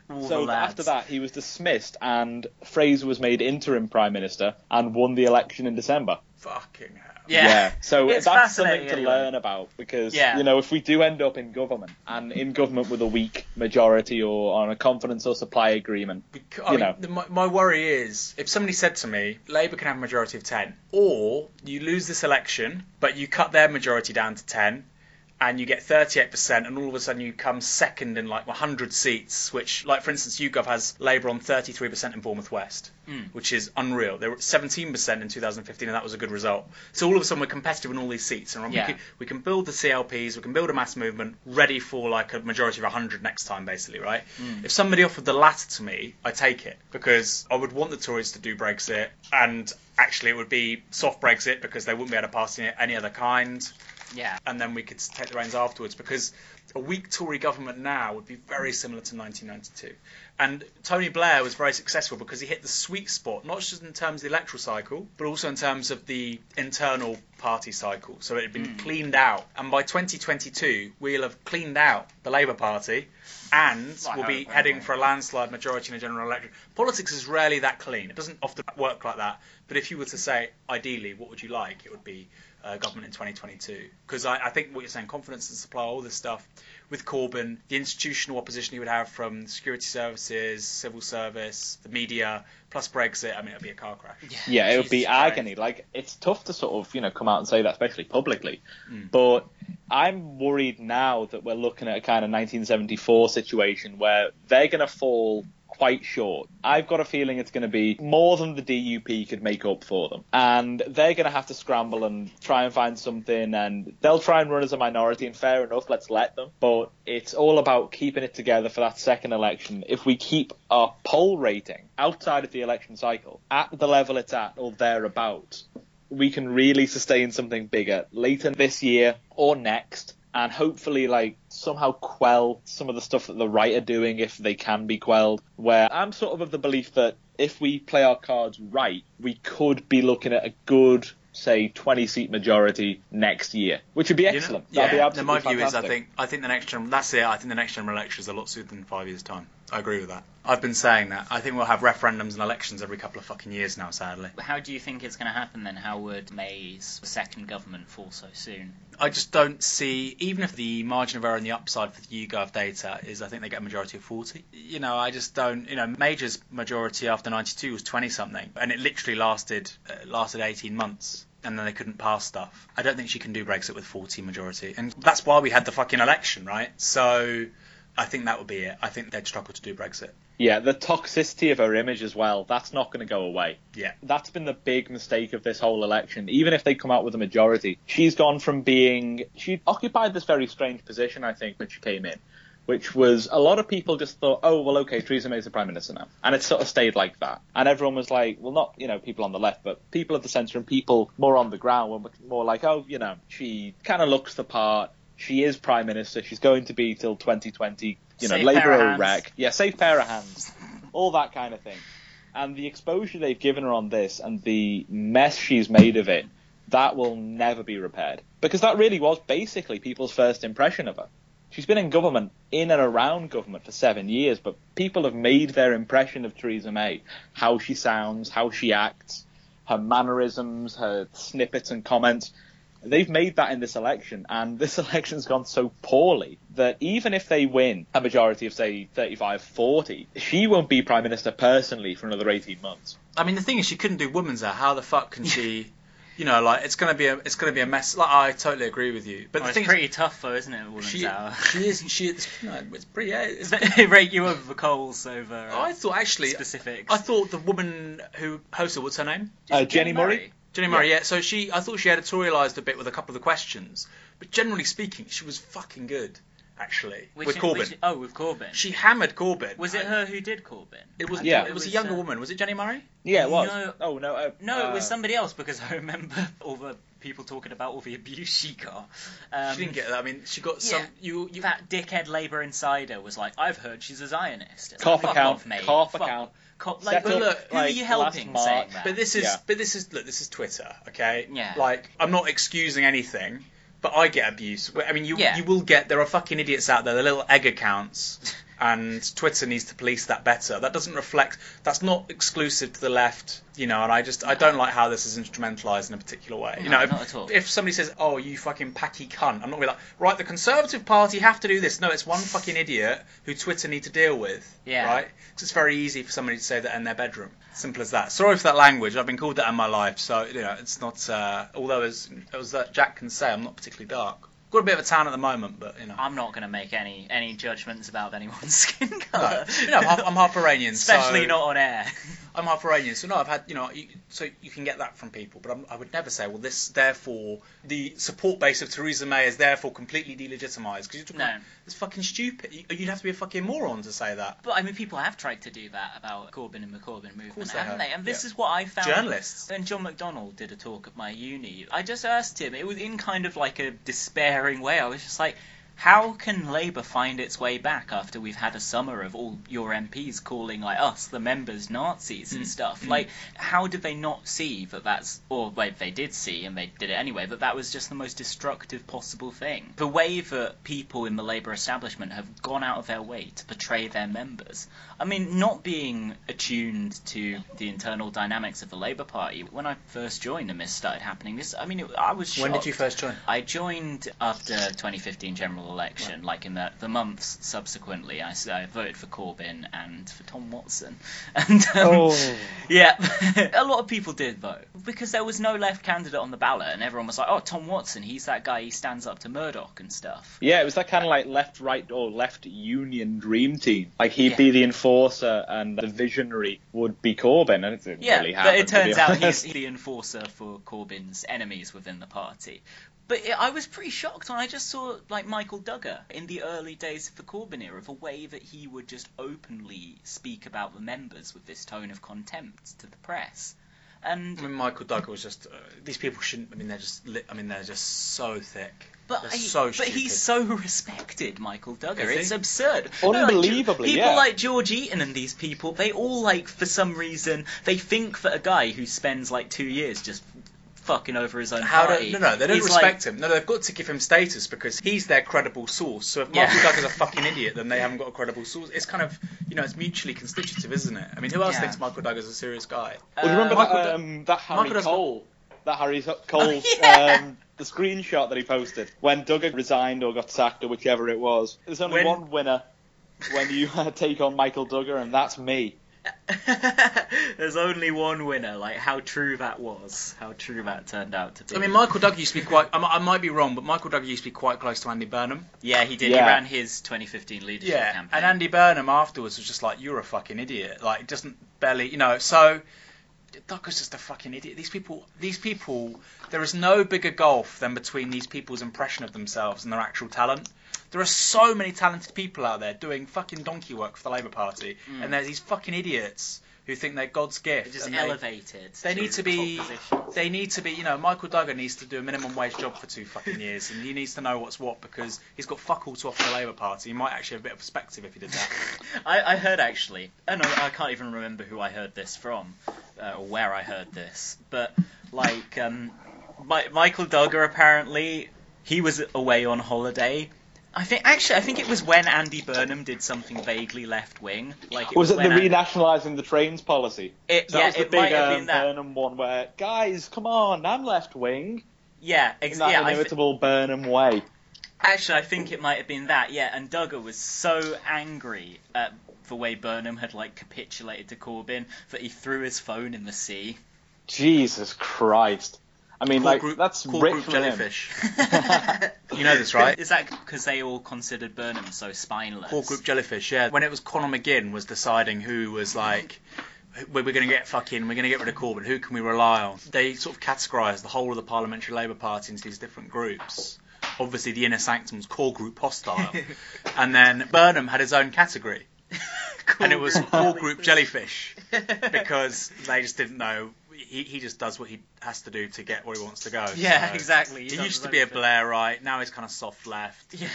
All So lads. after that, he was dismissed, and Fraser was made interim prime minister and won the election in December. Fucking hell. Yeah. So It's that's something to anyway. learn about because Yeah. you know if we do end up in government and in government with a weak majority or on a confidence or supply agreement, Because, You mean, know. the, my, my worry is if somebody said to me, Labour can have a majority of 10, or you lose this election, but you cut their majority down to 10, and you get 38%, and all of a sudden you come second in like 100 seats, which, like for instance, YouGov has Labour on 33% in Bournemouth West, Mm. which is unreal. They were at 17% in 2015, and that was a good result. So all of a sudden we're competitive in all these seats, and Yeah. we, can, we can build the CLPs, we can build a mass movement ready for like a majority of 100 next time, basically, right? If somebody offered the latter to me, I take it because I would want the Tories to do Brexit, and actually it would be soft Brexit because they wouldn't be able to pass any other kind Yeah. and then we could take the reins afterwards because a weak Tory government now would be very similar to 1992. And Tony Blair was very successful because he hit the sweet spot, not just in terms of the electoral cycle, but also in terms of the internal party cycle. So it had been cleaned out. And by 2022, we'll have cleaned out the Labour Party and I we'll be heading for a landslide majority in a general election. Politics is rarely that clean. It doesn't often work like that. But if you were to say, ideally, what would you like? It would be uh, government in 2022. Because I, I think what you're saying, confidence and supply, all this stuff with Corbyn, the institutional opposition he would have from security services, civil service, the media, plus Brexit, I mean, it would be a car crash. yeah, it would be Christ. agony. Like it's tough to sort of you know come out and say that, especially publicly. Mm. But I'm worried now that we're looking at a kind of 1974 situation where they're going to fall quite short. I've got a feeling it's going to be more than the DUP could make up for them, and they're going to have to scramble and try and find something. And they'll try and run as a minority, and fair enough, let's let them. But it's all about keeping it together for that second election. If we keep our poll rating outside of the election cycle at the level it's at or thereabouts, we can really sustain something bigger later this year or next and hopefully like somehow quell some of the stuff that the right are doing if they can be quelled where i'm sort of of the belief that if we play our cards right we could be looking at a good say 20 seat majority next year which would be You know- excellent yeah, that'd be absolutely my view is I think I think the next general that's it. I think the next general election is a lot sooner than five years time. I agree with that. I've been saying that. I think we'll have referendums and elections every couple of fucking years now. Sadly, How do you think it's going to happen then? How would May's second government fall so soon? I just don't see, even if the margin of error on the upside for the YouGov data is, I think they get a majority of 40. You know, I just don't, you know, Major's majority after 92 was 20 something, and it literally lasted uh, lasted 18 months. And then they couldn't pass stuff. I don't think she can do Brexit with 40 majority, and that's why we had the fucking election, right? So, I think that would be it. I think they'd struggle to do Brexit. yeah the toxicity of her image as well that's not going to go away Yeah. that's been the big mistake of this whole election. Even if they come out with a majority, she's gone from being she occupied this very strange position, I think, when she came in, which was a lot of people just thought, oh well, okay, Theresa May's the prime minister now, and it sort of stayed like that. And everyone was like, well, not you know people on the left, but people at the centre and people more on the ground were more like, oh, you know, she kind of looks the part. She is prime minister. She's going to be till 2020. You know, Safe Labour pair of are a hands. wreck. Yeah, safe pair of hands. All that kind of thing and the exposure they've given her on this and the mess she's made of it, that will never be repaired. Because that really was basically people's first impression of her. She's been in government, in and around government for seven years, but people have made their impression of Theresa May, how she sounds, how she acts, her mannerisms, her snippets and comments. They've made that in this election, and this election's gone so poorly that even if they win a majority of, say, 35 40, she won't be Prime Minister personally for another 18 months. I mean, the thing is, she couldn't do Woman's Hour. How the fuck can she? You know, like it's gonna be a it's gonna be a mess. Like I totally agree with you. But Well, the thing it's pretty tough though, isn't it, Woman's is, she Hour? she is she is no, it's pretty. Yeah, it's, they rate you over the coals over uh, I thought actually, specifics. I thought the woman who hosted, what's her name? Uh, Jenni Murray? Jenni Murray. Yeah. So she, I thought she editorialised a bit with a couple of the questions, but generally speaking, she was fucking good. Actually, Which- with Corbyn, which- oh, with Corbyn. she hammered Corbyn. was it I- her who did Corbyn? It was. Yeah. It was a younger uh, woman. Was it Jenni Murray? Yeah, it was. No. oh, no. Uh, No, it was uh, somebody else because I remember all the people talking about all the abuse she got. Um, she didn't get that. I mean, she got yeah. some. You, you that dickhead Labour insider was like, "I've heard she's a Zionist." It's Cough like, fuck account, off, mate. cough Fuck account. off. Co- like, but up, look, who are like, you last helping March. saying that? But this is, Yeah. but this is, look, this is Twitter, okay? Yeah. Like, I'm not excusing anything, but I get abuse. I mean, you Yeah. you will get. There are fucking idiots out there. The little egg accounts. And Twitter needs to police that better. That doesn't reflect. That's not exclusive to the left, you know. And I just I don't like how this is instrumentalized in a particular way. You No, know, if, at all. if somebody says, "Oh, you fucking packy cunt," I'm not gonna be like, "Right, the Conservative Party have to do this." No, it's one fucking idiot who Twitter need to deal with. Yeah. Right. 'Cause it's very easy for somebody to say that in their bedroom. Simple as that. Sorry for that language. I've been called that in my life, so you know it's not. Uh, although as as that Jack can say, I'm not particularly dark. Got a bit of a tan at the moment, but you know. I'm not going to make any any judgments about anyone's skin No, colour. you know, I'm half, I'm half Iranian, Especially so not on air. I'm half Iranian, so no, I've had you know, you, so you can get that from people, but I'm, I would never say, well, this therefore the support base of Theresa May is therefore completely delegitimized because you're talking No. about, it's fucking stupid. You- You'd have to be a fucking moron to say that. But I mean, people have tried to do that about Corbyn and the Corbyn movement, course they haven't have. they? And this Yeah. is what I found. Journalists. When John McDonnell did a talk at my uni, I just asked him. It was in kind of like a despairing way. I was just like, "How can Labour find its way back after we've had a summer of all your MPs calling like us, the members, Nazis and Mm. stuff? Mm. Like, how did they not see that that's, or wait, they did see and they did it anyway, that that was just the most destructive possible thing? The way that people in the Labour establishment have gone out of their way to portray their members. I mean, not being attuned to the internal dynamics of the Labour Party. When I first joined and this started happening, this, I mean, it, I was shocked. When did you first join? I joined after 2015 general election, like in the, the months subsequently. I voted for Corbyn and for Tom Watson. And um, Oh. yeah, a lot of people did vote because there was no left candidate on the ballot, and everyone was like, "Oh, Tom Watson, he's that guy. He stands up to Murdoch and stuff." Yeah, it was that kind of like left, right, or left union dream team. Like he'd Yeah. be the enforcer and the visionary would be Corbyn, and it didn't Yeah, really but happen. it to be turns out he's the enforcer for Corbyn's enemies within the party. But it, I was pretty shocked when I just saw like Michael Dugher in the early days of the Corbyn era, the way that he would just openly speak about the members with this tone of contempt to the press. And I mean, Michael Dugher was just. Uh, these people shouldn't. I mean, they're just. Li- I mean, they're just so thick. But, I- so but stupid. he's so respected, Michael Dugher. It's absurd. No, like, Unbelievably, people yeah. like George Eaton and these people, they all like for some reason they think that a guy who spends like two years just fucking over his own How party. do, no, no, they don't he's respect like, him. No, they've got to give him status because he's their credible source. So if Yeah. Michael Dugher's a fucking idiot, then they haven't got a credible source. It's kind of, you know, it's mutually constitutive, isn't it? I mean, who else Yeah. thinks Michael Dugher's a serious guy? Well, do you remember Uh, Michael that, um, that Harry Michael Dugher's got- Cole? That Harry Cole, yeah. um, the screenshot that he posted when Dugher resigned or got sacked or whichever it was. There's only When- one winner when you uh, take on Michael Dugher, and that's me. There's only one winner. Like how true that was. How true that turned out to be. I mean, Michael Dugher used to be quite. I, I might be wrong, but Michael Dugher used to be quite close to Andy Burnham. yeah, he did. Yeah. He ran his 2015 leadership Yeah, campaign. and Andy Burnham afterwards was just like, "You're a fucking idiot." Like, it doesn't barely, you know. So Dugher's just a fucking idiot. These people, these people, there is no bigger gulf than between these people's impression of themselves and their actual talent. There are so many talented people out there doing fucking donkey work for the Labour Party, Mm. and there's these fucking idiots who think they're God's gift. They're just and they- elevated. they need to be. They need to be. You know, Michael Dugher needs to do a minimum wage job for two fucking years, and he needs to know what's what because he's got fuck all to offer the Labour Party. He might actually have a bit of perspective if he did that. I, I heard actually, and I, I can't even remember who I heard this from, uh, or where I heard this, but like um, Mi- Michael Dugher apparently he was away on holiday. I think actually I think it was when Andy Burnham did something vaguely left wing. Like it Was it the when An- renationalising the trains policy? It, yeah, was the it big might have um, been that. Burnham one where, guys, come on, I'm left wing. Yeah, In that yeah. I thi- inimitable Burnham way. Actually, I think it might have been that, yeah. And Dugher was so angry at the way Burnham had like capitulated to Corbyn that he threw his phone in the sea. Jesus Christ. I mean, Core like, group, that's core rich group from him. jellyfish. You know this, right? Is that because they all considered Burnham so spineless? Core group jellyfish. Yeah. When it was Conor McGinn was deciding who was like. We're we're going to get fucking, we're going to get rid of Corbyn. Who can we rely on? They sort of categorised the whole of the Parliamentary Labour Party into these different groups. Obviously, the inner sanctum was core group hostile, and then Burnham had his own category, and it was core group jellyfish because they just didn't know. He, he just does what he has to do to get where he wants to go. Yeah, so- exactly. He He used to be a own thing. Blairite. Now he's kind of soft left. Yeah.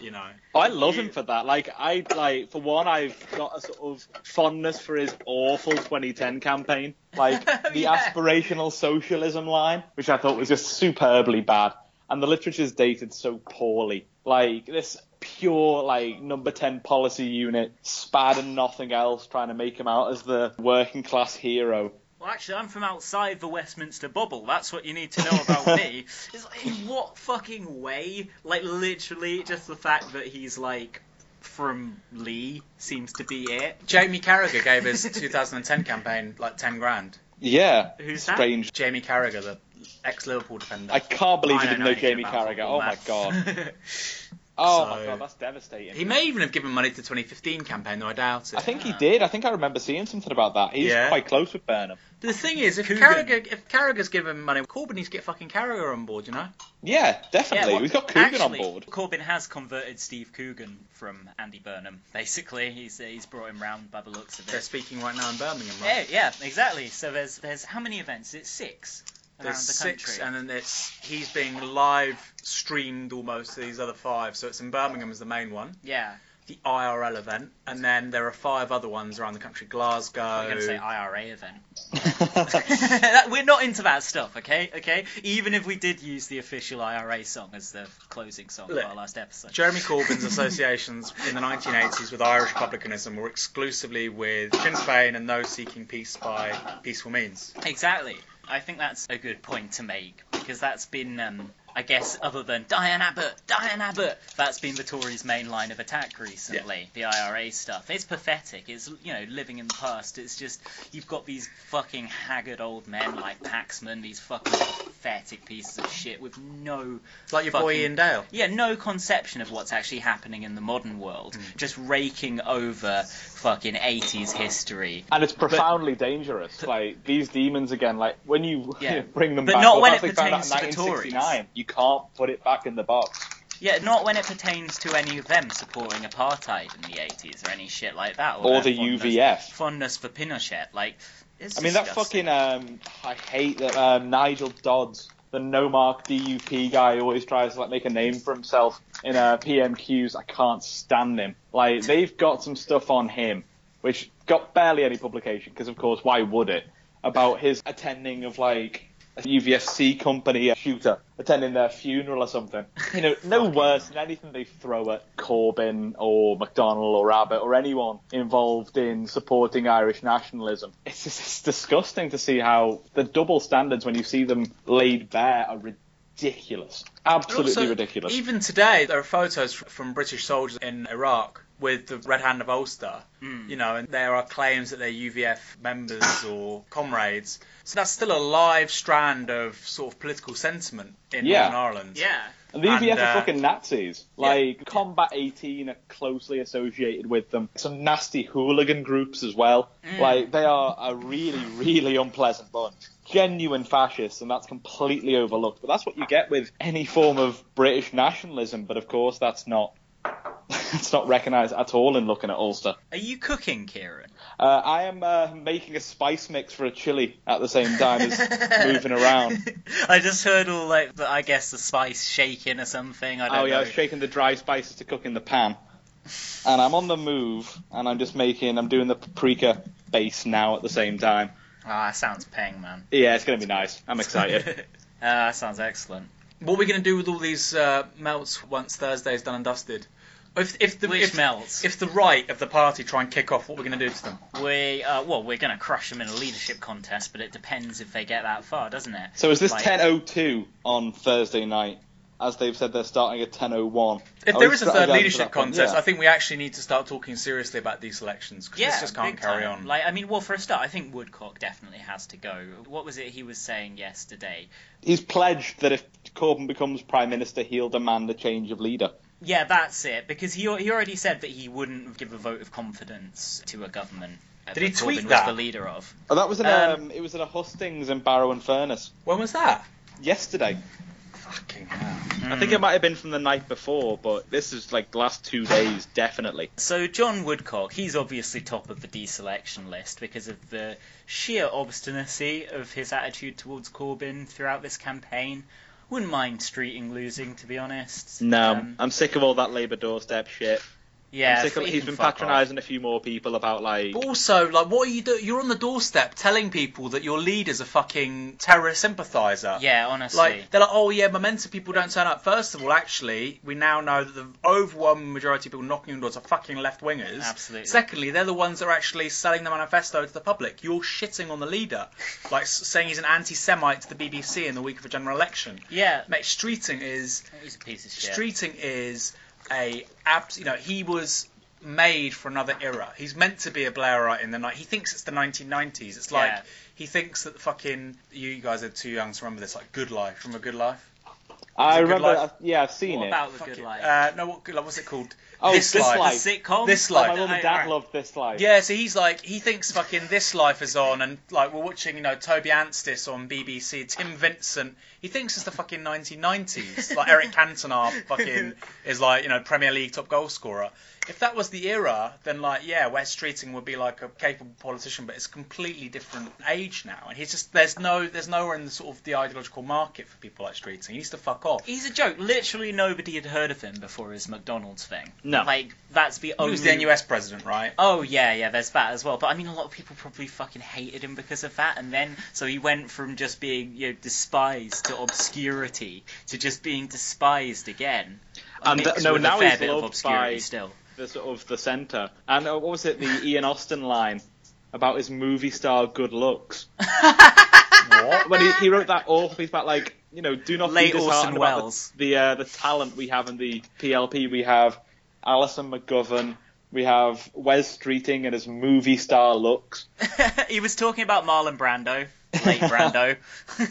You know. I love him for that. Like, I like for one, I've got a sort of fondness for his awful 2010 campaign, like the Yeah. aspirational socialism line, which I thought was just superbly bad. and the literature's dated so poorly. Like this pure like number ten policy unit, spad and nothing else, trying to make him out as the working class hero. Well, actually, I'm from outside the Westminster bubble. That's what you need to know about me. It's like, in what fucking way? Like, literally, just the fact that he's, like, from Leigh seems to be it. Jamie Carragher gave his 2010 campaign like 10 grand. Yeah, Who's that? strange. Jamie Carragher, the ex-Liverpool defender. I can't believe I you didn't know anything Jamie about Carragher. Oh my god. Oh my god, that's devastating. He may even have given money to the 2015 campaign, though I doubt it. I think he did. I think I remember seeing something about that. He's Yeah. quite close with Burnham. But the thing is, if Coogan. Carragher, if Carragher's given money, Corbyn needs to get fucking Carragher on board, you know? Yeah, definitely. well, We've got Coogan actually, on board. Corbyn has converted Steve Coogan from Andy Burnham. Basically, he's he's brought him round by the looks of it. They're speaking right now in Birmingham, Yeah, yeah, exactly. So there's there's how many events? It's six around There's the six, country. and then it's he's being live streamed almost to these other five. So it's in Birmingham as the main one, yeah, the IRL event, and then there are five other ones around the country: Glasgow. I'm going to say IRA event. That- We're not into that stuff, okay? Okay. Even if we did use the official IRA song as the closing song Look, of our last episode. Jeremy Corbyn's associations in the 1980s with Irish republicanism were exclusively with Sinn Féin and those seeking peace by peaceful means. Exactly. I think that's a good point to make because that's been, um, I guess, other than Diane Abbott, Diane Abbott, that's been the Tories' main line of attack recently. The IRA stuff. It's pathetic. It's you know living in the past. It's just you've got these fucking haggard old men like Paxman, these fucking pathetic pieces of shit with no It's like your boy Fucking- Iain Dale. yeah, no conception of what's actually happening in the modern world. Mm. Just raking over fucking 80s history. And it's profoundly dangerous. Like these demons again. Like when you Yeah. bring them But back not up, when it they found out pertains to the Tories. You can't put it back in the box. Yeah, not when it pertains to any of them supporting apartheid in the 80s or any shit like that. Or their the fondness- UVF. Fondness for Pinochet. Like, it's I mean, that disgusting. fucking um, I hate that um, Nigel Dodds, the no mark DUP guy, who always tries to like make a name for himself in uh, PMQs. I can't stand him. Like they've got some stuff on him, which got barely any publication because, of course, why would it? About his attending of like a UVFC company a shooter attending their funeral or something. You know, no worse than anything they throw at Corbyn or McDonnell or Abbott or anyone involved in supporting Irish nationalism. It's just it's disgusting to see how the double standards when you see them laid bare are ridiculous. But Absolutely also, ridiculous. Even today, there are photos from British soldiers in Iraq with the Red Hand of Ulster. Mm. You know, and there are claims that they're UVF members or comrades. So that's still a live strand of sort of political sentiment in Yeah. Northern Ireland. Yeah. And the UVF And, are uh, fucking Nazis. Like, Combat 18 are closely associated with them. Some nasty hooligan groups as well. Mm. Like, they are a really, really unpleasant bunch. Genuine fascists, and that's completely overlooked. But that's what you get with any form of British nationalism. But of course, that's not. It's not recognised at all in looking at Ulster. Are you cooking, Kieran? Uh, I am uh, making a spice mix for a chili at the same time as moving around. I just heard all like, the, I guess the spice shaking or something. I don't Oh yeah, I was shaking the dry spices to cook in the pan, and I'm on the move, and I'm just making, I'm doing the paprika base now at the same time. Ah, that sounds peng, man. Yeah, it's gonna be nice. I'm excited. Ah, that sounds excellent. What are we going to do with all these uh, melts once Thursday's done and dusted? If, if the Which if, melts? if the right of the party try and kick off, what we're going to do to them? We, uh, well, we're going to crush them in a leadership contest, but it depends if they get that far, doesn't it? so is this Like- 10:02 on Thursday night? As they've said, they're starting at 10:01. If Are there a third leadership contest, Yeah. I think we actually need to start talking seriously about these elections because Yeah, this just can't carry time. on. Like, I mean, well, for a start, I think Woodcock definitely has to go. What was it he was saying yesterday? He's pledged that if Corbyn becomes prime minister, he'll demand a change of leader. Yeah, that's it. Because he he already said that he wouldn't give a vote of confidence to a government. uh, Did he that tweet Corbyn that? Was the leader of. Oh, that was in Um, um, it was at a hustings in Barrow and Furness when was that? yesterday. Fucking hell. I think it might have been from the night before, but this is like the last two days, definitely. So John Woodcock, he's obviously top of the deselection list because of the sheer obstinacy of his attitude towards Corbyn throughout this campaign. Wouldn't mind streeting losing, to be honest. No, Um, I'm sick of all that Labour doorstep shit. Yeah, I'm sick of- he's been patronising a few more people about like. But also, like, what are you doing? You're on the doorstep telling people that your leader's a fucking terrorist sympathiser. Yeah, honestly. Like they're like, oh yeah, momentum people don't turn up. First of all, actually, we now know that the overwhelming majority of people knocking on doors are fucking left wingers. Absolutely. Secondly, they're the ones that are actually selling the manifesto to the public. You're shitting on the leader, like saying he's an anti-Semite to the BBC in the week of a general election. yeah, Mate, Streeting is he's a piece of shit. Streeting is a abs. You know, he was made for another era. He's meant to be a Blairite in the night. He thinks it's the 1990s. It's like Yeah. he thinks that the fucking you guys are too young to remember this. Like Good Life from a Good Life. I Is it Good remember. Life? yeah, I've seen What it. about the Fuck good it. life? Uh, no, what Good Life? What's it called? Oh, this, This life. Life. the sitcom. This Oh, Life. my mum and dad I- loved this life. Yeah, so he's like he thinks fucking this life is on, and like we're watching, you know, Toby Anstis on BBC, Tim Vincent. He thinks it's the fucking 1990s. Like Eric Cantona fucking is like you know Premier League top goal scorer. If that was the era, then like yeah, Wes Streeting would be like a capable politician, but it's a completely different age now, and he's just there's no there's nowhere in the sort of the ideological market for people like Streeting. He needs to fuck off. He's a joke. Literally nobody had heard of him before his McDonald's thing. No. Like that's the He only. was the NUS president, right? Oh yeah, yeah. There's that as well. But I mean, a lot of people probably fucking hated him because of that, and then so he went from just being you know despised to obscurity to just being despised again. And Mixed no, now fair he's bit of loved obscurity by- still. the sort of the centre. And uh, what was it? The Ian Austin line about his movie star good looks. What? when he, he wrote that awful piece about like you know do not Late be disheartened Orson about Welles. the the, uh, the talent we have in the PLP. We have Alison McGovern. We have Wes Streeting and his movie star looks. he was talking about Marlon Brando, late Brando.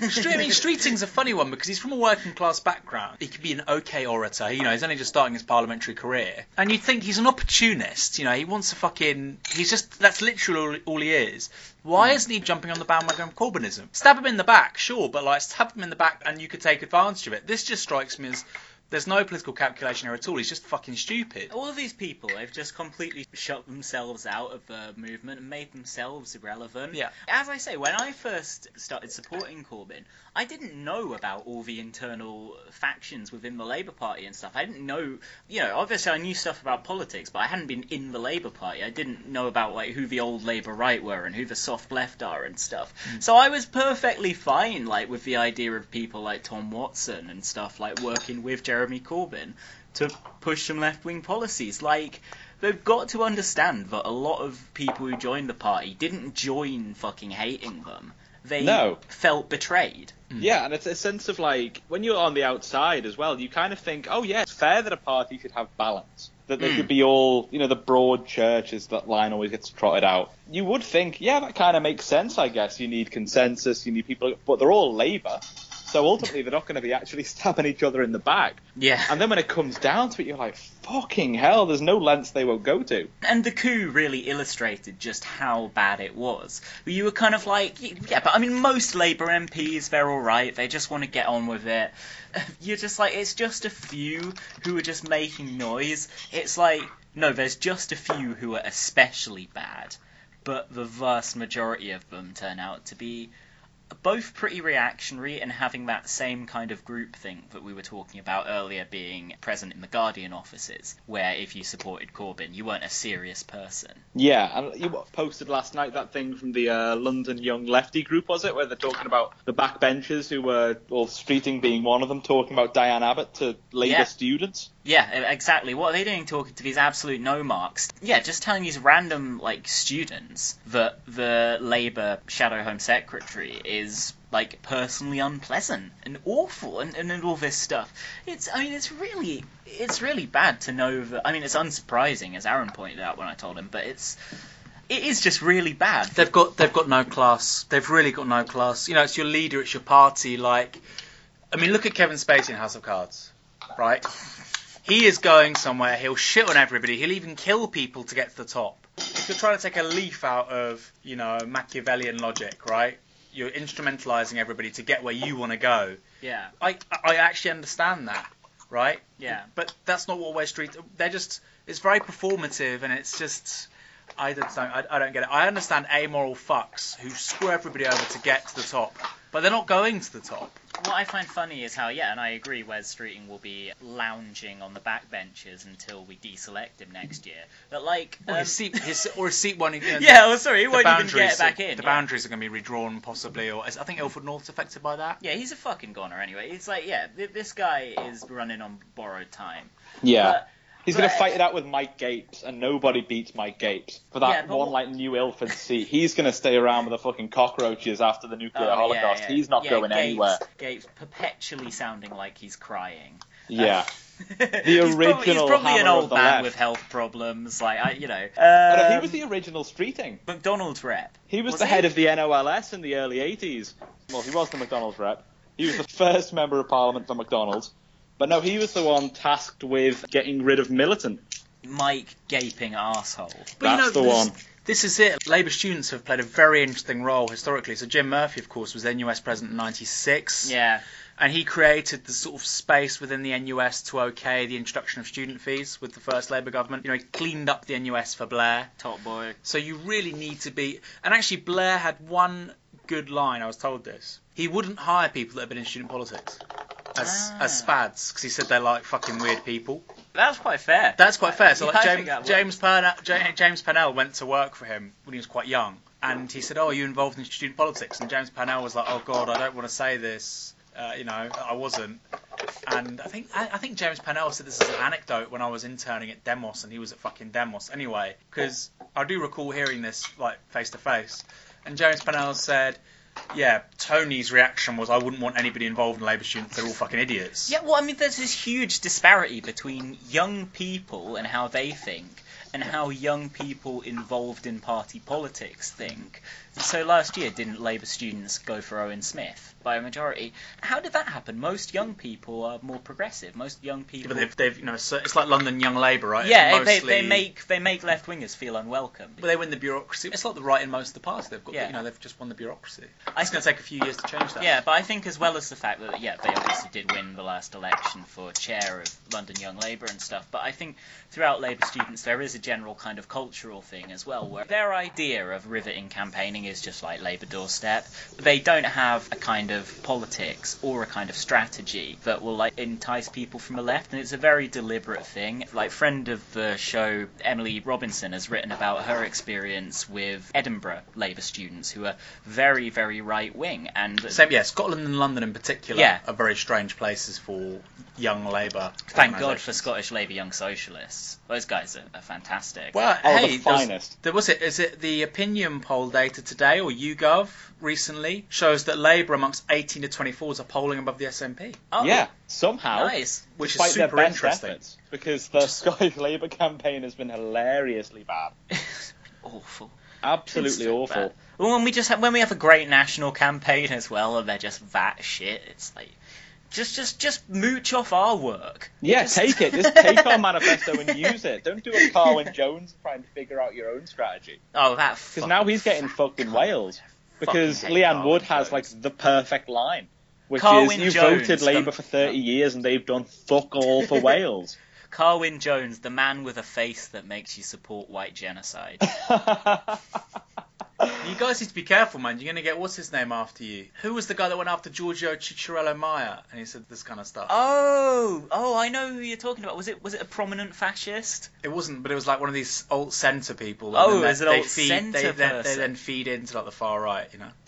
Street, I mean, Streeting's a funny one because he's from a working class background. He could be an okay orator. You know, he's only just starting his parliamentary career, and you'd think he's an opportunist. You know, he wants to fucking. He's just. That's literally all, all he is. Why hmm. isn't he jumping on the bandwagon of Corbynism? Stab him in the back, sure, but like stab him in the back, and you could take advantage of it. This just strikes me as. There's no political calculation here at all. He's just fucking stupid. All of these people, they've just completely shut themselves out of the movement and made themselves irrelevant. Yeah. As I say, when I first started supporting Corbyn, I didn't know about all the internal factions within the Labour Party and stuff. I didn't know, you know, obviously I knew stuff about politics, but I hadn't been in the Labour Party. I didn't know about like who the old Labour right were and who the soft left are and stuff. Mm. So I was perfectly fine, like with the idea of people like Tom Watson and stuff, like working with Jeremy Corbyn to push some left wing policies. Like, they've got to understand that a lot of people who joined the party didn't join fucking hating them. They No. felt betrayed. Yeah, and it's a sense of like when you're on the outside as well, you kind of think, oh yeah, it's fair that a party should have balance. That they Mm. could be all, you know, the broad churches that line always gets trotted out. You would think, yeah, that kind of makes sense, I guess. You need consensus, you need people, but they're all Labour, so ultimately they're not going to be actually stabbing each other in the back. Yeah. And then when it comes down to it, you're like, fucking hell, there's no lengths they won't go to. And the coup really illustrated just how bad it was. You were kind of like, yeah, but I mean, most Labour MPs, they're alright, they just want to get on with it. You're just like, it's just a few who are just making noise. It's like, no, there's just a few who are especially bad, but the vast majority of them turn out to be both pretty reactionary and having that same kind of group groupthink that we were talking about earlier being present in the Guardian offices, where if you supported Corbyn, you weren't a serious person. Yeah, and you posted last night that thing from the uh, London Young Lefty group, was it, where they're talking about the backbenchers who were, well, Streeting being one of them, talking about Diane Abbott to Labour Yeah. students. Yeah, exactly. What are they doing talking to these absolute no marks? Yeah, just telling these random like students that the Labour Shadow Home Secretary is like personally unpleasant and awful and, and, and all this stuff. It's I mean it's really it's really bad to know that I mean it's unsurprising as Aaron pointed out when I told him, but it's it is just really bad. They've got they've got no class. They've really got no class. You know, it's your leader, it's your party. Like, I mean, look at Kevin Spacey in House of Cards, right? He is going somewhere. He'll shit on everybody. He'll even kill people to get to the top. If you're trying to take a leaf out of, you know, Machiavellian logic, right? You're instrumentalizing everybody to get where you want to go. Yeah. I I actually understand that, right? Yeah. But that's not what West Street. They're just. It's very performative, and it's just. I don't. I, I don't get it. I understand amoral fucks who screw everybody over to get to the top, but they're not going to the top. What I find funny is how, yeah, and I agree, Wes Streeting will be lounging on the backbenches until we deselect him next year. But like, Or um, his seat, his, or his seat won't even. yeah, well, sorry, he won't even boundaries get back in. The yeah. boundaries are going to be redrawn, possibly, or I think Ilford North's affected by that. Yeah, he's a fucking goner anyway. It's like, yeah, th- this guy is running on borrowed time. Yeah. But, He's going to fight it out with Mike Gapes, and nobody beats Mike Gapes for that Yeah, one like New Ilford seat. He's going to stay around with the fucking cockroaches after the nuclear Oh, holocaust. yeah, yeah. He's not going Gates, anywhere. Gates perpetually sounding like he's crying. Yeah. the original He's probably, he's probably an old man left. with health problems. Like I, you know. Um, he was the original streeting. McDonald's rep. He was, Was the he? head of the NOLS in the early 80s. Well, he was the McDonald's rep. He was the first member of parliament for McDonald's. But no, he was the one tasked with getting rid of militant. Mike gaping asshole. But you That's know, the this, one. This is it. Labour students have played a very interesting role historically. So Jim Murphy, of course, was the NUS president in '96. Yeah. and he created the sort of space within the NUS to okay the introduction of student fees with the first Labour government. You know, he cleaned up the NUS for Blair. Top boy. So you really need to be. And actually, Blair had one good line. I was told this. He wouldn't hire people that had been in student politics as Ah. as spads because he said they're like fucking weird people. That's quite fair. That's quite fair. So Yeah, like James. James Purnell, James Purnell went to work for him when he was quite young, and he said, "Oh, are you involved in student politics?" And James Purnell was like, "Oh God, I don't want to say this. Uh, you know, I wasn't." And I think I, I think James Purnell said this as an anecdote when I was interning at Demos, and he was at fucking Demos anyway, because I do recall hearing this like face to face, and James Purnell said. Yeah, Tony's reaction was, I wouldn't want anybody involved in Labour students. They're all fucking idiots. Yeah, well, I mean, there's this huge disparity between young people and how they think, and how young people involved in party politics think. So last year, didn't Labour students go for Owen Smith by a majority? How did that happen? Most young people are more progressive. Most young people. But they've, they've, you know, so it's like London Young Labour, right? yeah, they, they make they make left wingers feel unwelcome. But they win the bureaucracy. It's like the right in most of the party. They've got, Yeah. you know, they've just won the bureaucracy. It's going to take a few years to change that. Yeah, but I think as well as the fact that yeah, they obviously did win the last election for chair of London Young Labour and stuff. But I think throughout Labour students there is a general kind of cultural thing as well, where their idea of riveting campaigning is just like Labour doorstep. They don't have a kind of politics or a kind of strategy that will like entice people from the left, and it's a very deliberate thing. Like friend of the show, Emily Robinson, has written about her experience with Edinburgh Labour students who are very, very right wing, and Same, yeah, Scotland and London in particular Yeah. are very strange places for young Labour. Thank God for organisations. Scottish Labour Young Socialists. Those guys are, are fantastic. Well, Oh, hey, the there was- finest. There was it. Is it the opinion poll data today or YouGov recently shows that Labour amongst 18 to 24s are polling above the SNP, oh, Yeah, somehow. nice. which is super interesting. efforts, because the Scottish Labour campaign has been hilariously bad. awful. Absolutely so awful. bad. Well, when we just have, when we have a great national campaign as well, and they're just that shit, it's like just just just mooch off our work. Yeah, Just- take it. Just take our manifesto and use it. Don't do a Carwyn Jones trying to figure out your own strategy. Oh, that. Because now he's getting fucked in Wales. Because Leanne Wood has like the perfect line, which Carwyn is you Jones, voted the- Labour for 30 years and they've done fuck all for Wales. Carwyn Jones, the man with a face that makes you support white genocide. You guys need to be careful, man. You're going to get what's his name after you. Who was the guy that went after Giorgio Ciccariello Maher and he said this kind of stuff? Oh, oh, I know who you're talking about. Was it was it a prominent fascist? It wasn't, but it was like one of these alt centre people. Oh, and then it was an they alt feed, centre they, then, they person. then feed into like the far right, you know.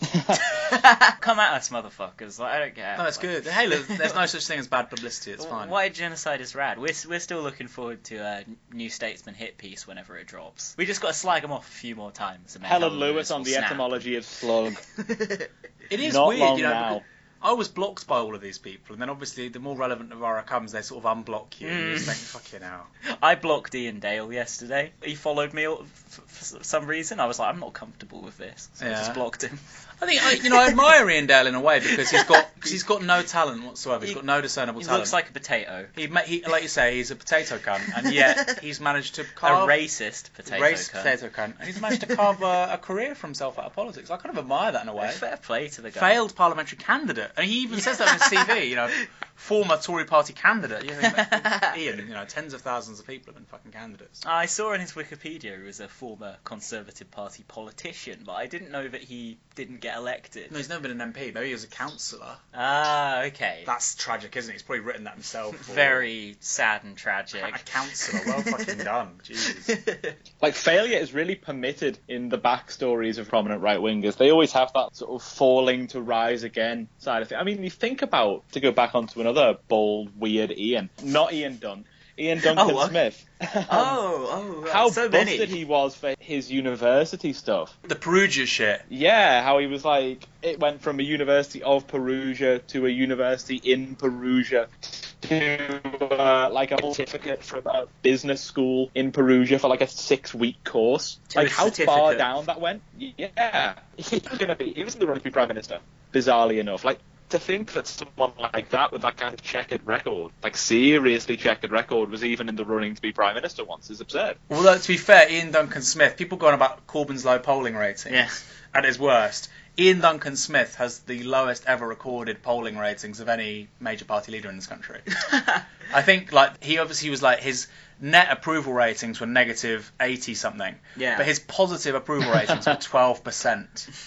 Come at us, motherfuckers! Like, I don't care. No, it's Like, good. Hey, look, there's no such thing as bad publicity. It's fine. White genocide is rad. We're, we're still looking forward to a New Statesman hit piece whenever it drops. We just got to slag them off a few more times. and then Helen Lewis on the snap. etymology of slug. It is Not weird, long you know. now. I was blocked by all of these people, and then obviously the more relevant Novara comes, they sort of unblock you. And you just Mm. think, fuck you now. I blocked Iain Dale yesterday. He followed me all- f- for some reason. I was like, I'm not comfortable with this, so I Yeah. just blocked him. I think I, you know I admire Iain Dale in a way because he's got cause he's got no talent whatsoever. He's He- got no discernible He talent. looks like a potato. he, ma- he like you say he's a potato cunt, and yet he's managed to carve A racist potato. race cunt. potato cunt, and he's managed to carve a, a career for himself out uh, of politics. I kind of admire that in a way. Fair play to the guy. Failed parliamentary candidate, and he even says that on his CV. You know, former Tory party candidate. You know, Iain, you know, tens of thousands of people have been fucking candidates. I saw in his Wikipedia he was a former Conservative Party politician, but I didn't know that he didn't get elected. No, he's never been an MP. Maybe he was a councillor. Ah, okay. That's tragic, isn't it? He's probably written that himself. or- Very sad and tragic. a councillor. Well fucking done. Jesus. Like failure is really permitted in the backstories of prominent right wingers. They always have that sort of falling to rise again side of thing. I mean, you think about to go back onto another bold, weird Ian, not Ian Dunn, Ian Duncan what? Smith. oh, oh, right. how so busted many. he was for his university stuff. The Perugia shit. Yeah, how he was like, it went from a university of Perugia to a university in Perugia to uh, like a certificate from a business school in Perugia for like a six week course. To like how far down that went? Yeah, he was gonna be. He was in the running to be prime minister. Bizarrely enough, like to think that someone like that with that kind of checkered record, like seriously checkered record, was even in the running to be prime minister once is absurd. Although to be fair, Ian Duncan Smith, people go on about Corbyn's low polling rating. Yeah. At his worst, Ian Duncan Smith has the lowest ever recorded polling ratings of any major party leader in this country. I think like he obviously was like his net approval ratings were negative eighty something. Yeah. But his positive approval ratings were twelve percent.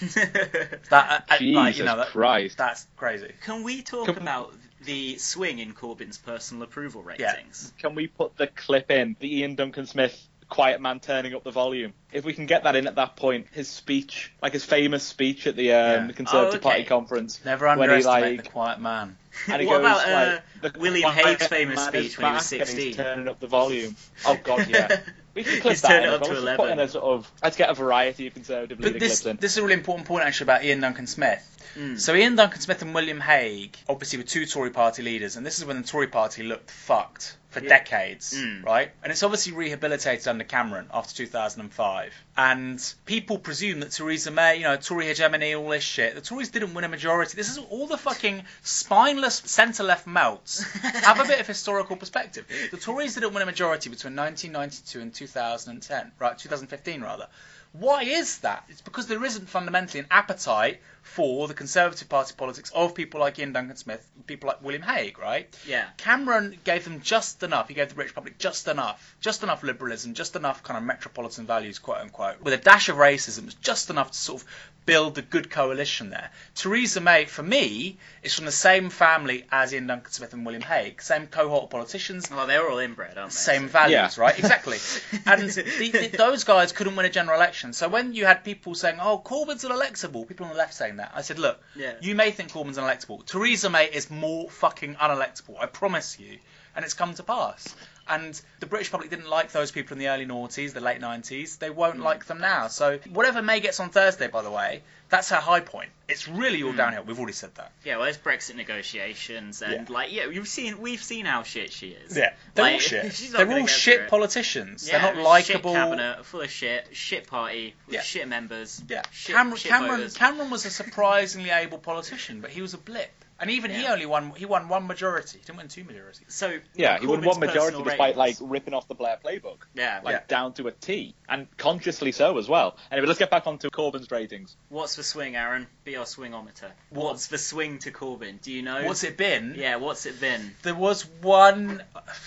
That uh, uh, Jesus like, you know that, Christ. that's crazy. Can we talk Can- about the swing in Corbyn's personal approval ratings? Yeah. ratings? Can we put the clip in? The Ian Duncan Smith quiet man turning up the volume. If we can get that in at that point, his speech, like his famous speech at the, um, Yeah. Conservative Oh, okay. Party conference, Never when he underestimate like the quiet man. and What goes about, uh, like William Hague's famous speech when he was back and he's 16? turning up the volume. Oh god, yeah. We can clip He's that turned it up to well. Let's put 11. in a sort of let's get a variety of Conservative leader But this, clips in. this is a really important point actually about Ian Duncan Smith. Mm. So Ian Duncan Smith and William Hague obviously were two Tory party leaders, and this is when the Tory party looked fucked for Yeah. decades, Mm. right? And it's obviously rehabilitated under Cameron after 2005. And people presume that Theresa May, you know, Tory hegemony, all this shit, the Tories didn't win a majority. This is all the fucking spineless centre-left melts. Have a bit of historical perspective. The Tories didn't win a majority between 1992 and 2010, right? 2015 rather. Why is that? It's because there isn't fundamentally an appetite for the Conservative Party politics of people like Iain Duncan Smith, people like William Hague, right? Yeah. Cameron gave them just enough. He gave the British public just enough, just enough liberalism, just enough kind of metropolitan values, quote unquote, with a dash of racism. Just enough to sort of build a good coalition there. Theresa May, for me, is from the same family as Iain Duncan Smith and William Hague, same cohort of politicians, Well, they're all inbred, aren't they? same values, Yeah. right? Exactly. and the, the, those guys couldn't win a general election. So when you had people saying, "Oh, Corbyn's unelectable," people on the left saying that, I said, "Look, Yeah. you may think Corbyn's unelectable. Theresa May is more fucking unelectable. I promise you." And it's come to pass. And the British public didn't like those people in the early noughties, the late 90s. They won't hmm. like them now. So whatever May gets on Thursday, by the way, that's her high point. It's really all hmm. downhill. We've already said that. Yeah, well, there's Brexit negotiations, and Yeah. like, yeah, you've seen, we've seen how shit she is. Yeah, they're all shit. They're all shit politicians. Yeah, They're not likable. Shit cabinet, full of shit. Shit party with Yeah. shit members. Yeah, Shit, Cameron, shit Cameron. Cameron was a surprisingly able politician, but he was a blip. And even he only won. He won one majority. He didn't win two majorities. So yeah, he won one majority personal despite like ripping off the Blair playbook. yeah. Like Yeah. down to a T, and consciously so as well. Anyway, let's get back onto Corbyn's ratings. What's the swing, Aaron? Be our swingometer. What- What's the swing to Corbyn? Do you know? What's it been? Yeah, what's it been? There was one.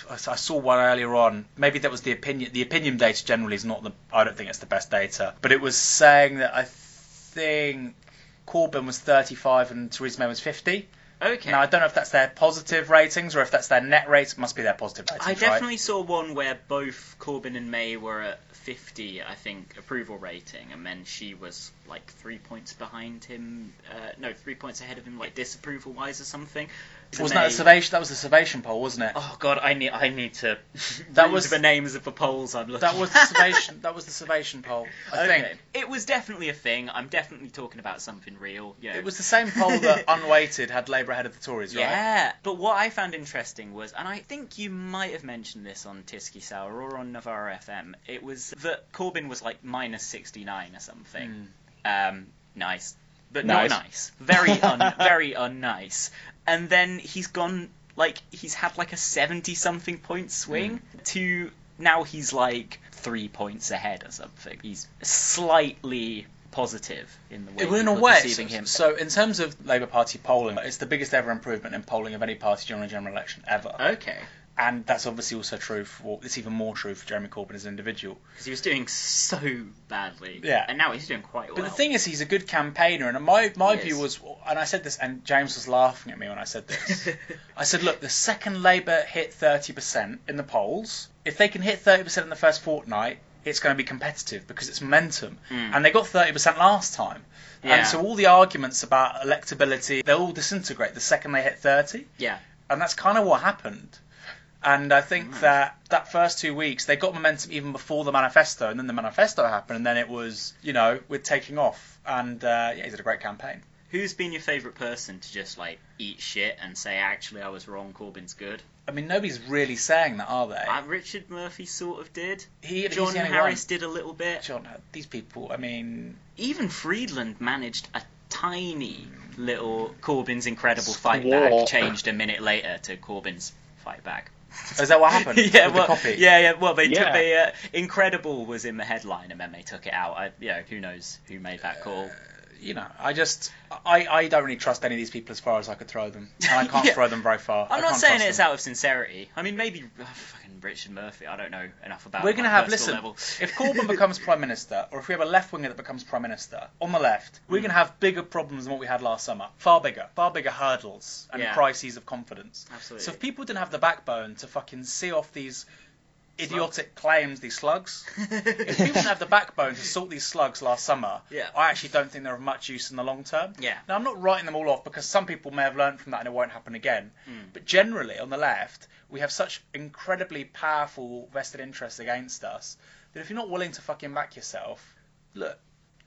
I saw one earlier on. Maybe that was the opinion. The opinion data generally is not the. I don't think it's the best data, but it was saying that I think Corbyn was 35 and Theresa May was 50. Okay. Now I don't know if that's their positive ratings or if that's their net rates. It must be their positive ratings. I right? definitely saw one where both Corbyn and May were at 50, I think, approval rating, and then she was like three points behind him. Uh, no, three points ahead of him, like disapproval wise or something. Wasn't that the Survation? That was the Survation poll, wasn't it? Oh God, I need I need to. That was- the names of the polls I'm looking. That was the Survation. that was the Survation poll. I Okay. think It was definitely a thing. I'm definitely talking about something real. You know. it was the same poll that unweighted had Labour ahead of the Tories, right? Yeah, but what I found interesting was, and I think you might have mentioned this on Tiskey Sour or on Novara FM, it was that Corbyn was like minus 69 or something. Um, nice. But Nice. not nice. Very, un- very unnice. And then he's gone, like, he's had like a 70 something point swing hmm. to now he's like three points ahead or something. He's slightly positive in the way Well, in people a are way, perceiving so, him. so in terms of Labour Party polling, it's the biggest ever improvement in polling of any party during a general election ever. Okay, And that's obviously also true for, it's even more true for Jeremy Corbyn as an individual. because he was doing so badly. Yeah. and now he's doing quite well. But the thing is, he's a good campaigner, and my my He view is. was, and I said this, and James was laughing at me when I said this. I said, look, the second Labour hit 30% in the polls, if they can hit 30% in the first fortnight, it's going to be competitive because it's momentum. Mm. And they got 30% last time. Yeah. And so all the arguments about electability, they'll all disintegrate the second they hit 30. yeah, And that's kind of what happened. And I think Right. that that first two weeks, they got momentum even before the manifesto, and then the manifesto happened, and then it was, you know, we're taking off. And uh, yeah, he did a great campaign. who's been your favourite person to just like eat shit and say actually I was wrong, Corbyn's good? I mean, nobody's really saying that, are they? Uh, Richard Murphy sort of did. he, John the Harris one. did a little bit. John, uh, these people. I mean, Even Freedland managed a tiny little Corbyn's incredible fight Squaw. back, changed a minute later to Corbyn's fight back. Is that what happened? yeah, with well, the copy? yeah, yeah. Well, they took the uh, incredible was in the headline, and then they took it out. I, you know, who knows who made that call? You know, I just, I, I don't really trust any of these people as far as I could throw them. And I can't Yeah. throw them very far. I'm I not saying it's them. out of sincerity. I mean, maybe fucking Richard Murphy. I don't know enough about. We're going to have, listen, level. if Corbyn becomes Prime Minister, or if we have a left winger that becomes Prime Minister, on the left, we're Mm. going to have bigger problems than what we had last summer. Far bigger. Far bigger hurdles and Yeah. crises of confidence. Absolutely. So if people didn't have the backbone to fucking see off these idiotic claims, these slugs, if people didn't have the backbone to sort these slugs last summer, Yeah. I actually don't think they're of much use in the long term. Yeah. Now, I'm not writing them all off because some people may have learned from that and it won't happen again. Mm. But generally, on the left, we have such incredibly powerful vested interests against us that if you're not willing to fucking back yourself, look,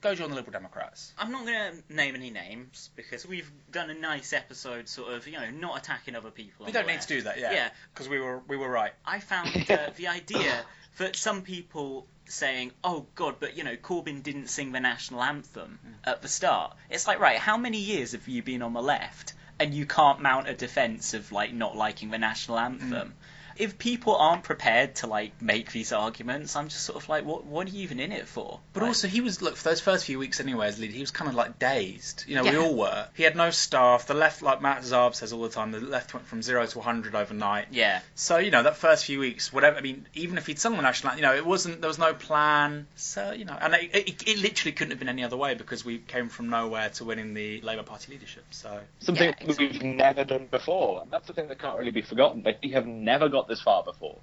go join the Liberal Democrats. I'm not going to name any names because we've done a nice episode, sort of, you know, not attacking other people. We don't need to do that, yeah. Yeah. Because we were we were right. I found uh, the idea that some people saying, "Oh God," but you know, Corbyn didn't sing the national anthem at the start. It's like, right, how many years have you been on the left, and you can't mount a defence of like not liking the national anthem? If people aren't prepared to like make these arguments, I'm just sort of like, what? What are you even in it for? But Like, also, he was look for those first few weeks anyway as leader. He was kind of like dazed. You know, we all were. He had no staff. The left, like Matt Zarb says all the time, the left went from zero to 100 overnight. yeah, So you know that first few weeks, whatever. I mean, even if he'd sung the national, anthem, you know, it wasn't. There was no plan. So you know, and it, it, it literally couldn't have been any other way because we came from nowhere to winning the Labour Party leadership. So Something Yeah, that we've never done before, and that's the thing that can't really be forgotten. That we have never got this far before.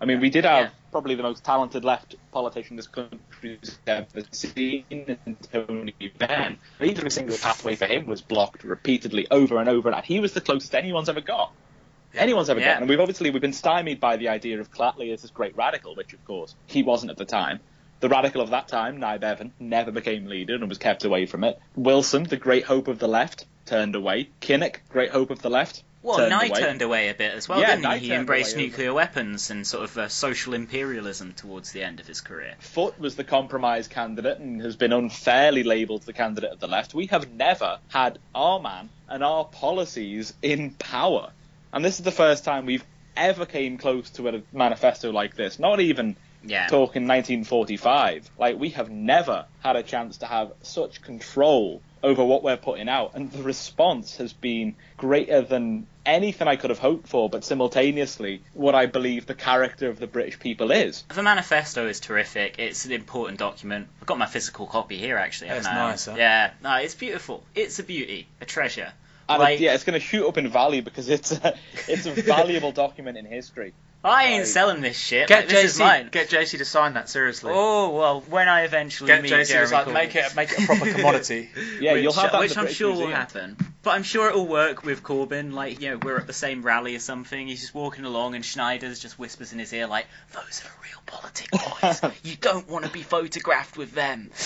I mean, we did have Yeah. probably the most talented left politician this country's ever seen, Tony Benn. Every single pathway for him was blocked repeatedly, over and over, and he was the closest anyone's ever got. Anyone's ever Yeah. gotten, and we've obviously we've been stymied by the idea of Clatley as this great radical, which of course he wasn't at the time. The radical of that time, Nye Bevan, never became leader and was kept away from it. Wilson, the great hope of the left, turned away. Kinnock, great hope of the left, Well, Nye away. turned away a bit as well, Yeah, didn't Nye he? He embraced nuclear weapons and sort of uh, social imperialism towards the end of his career. Foot was the compromise candidate and has been unfairly labelled the candidate of the left. We have never had our man and our policies in power. And this is the first time we've ever came close to a manifesto like this. Not even Yeah. talking 1945. Like, we have never had a chance to have such control over what we're putting out. And the response has been greater than anything I could have hoped for, but simultaneously, what I believe the character of the British people is. The manifesto is terrific. It's an important document. I've got my physical copy here, actually. That's nice, huh? Yeah, no, it's beautiful. It's a beauty, a treasure. And Like- it, yeah, it's going to shoot up in value because it's a, it's a valuable document in history. I ain't Like- selling this shit. get like, this is mine. get JC to sign that seriously. Oh well, when I eventually get meet JC Jeremy to sign, Corbyn. make it make it a proper commodity. Yeah, which, you'll have that which I'm British sure will happen. But I'm sure it'll work with Corbyn. Like, you know, we're at the same rally or something. He's just walking along, and Schneider's just whispers in his ear, like, "Those are the real politic boys. you don't want to be photographed with them."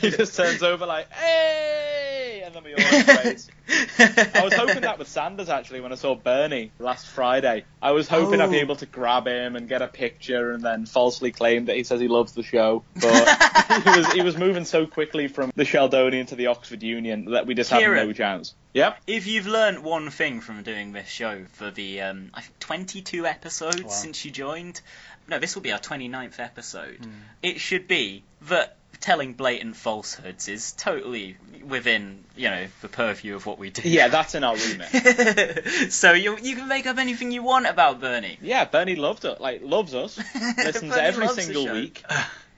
he just turns over like, hey, and then we all embrace. I was hoping that with Sanders actually when I saw Bernie last Friday. I was hoping I'd be Oh. able to grab him and get a picture and then falsely claim that he says he loves the show. But he was he was moving so quickly from the Sheldonian to the Oxford Union that we just had no chance. Yep. If you've learned one thing from doing this show for the um, I think 22 episodes Wow. since you joined, no, this will be our 29th episode. Hmm. It should be that telling blatant falsehoods is totally within, you know, the purview of what we do. Yeah, that's in our remit. so you you can make up anything you want about Bernie. yeah, Bernie loved it, like loves us, listens every single week.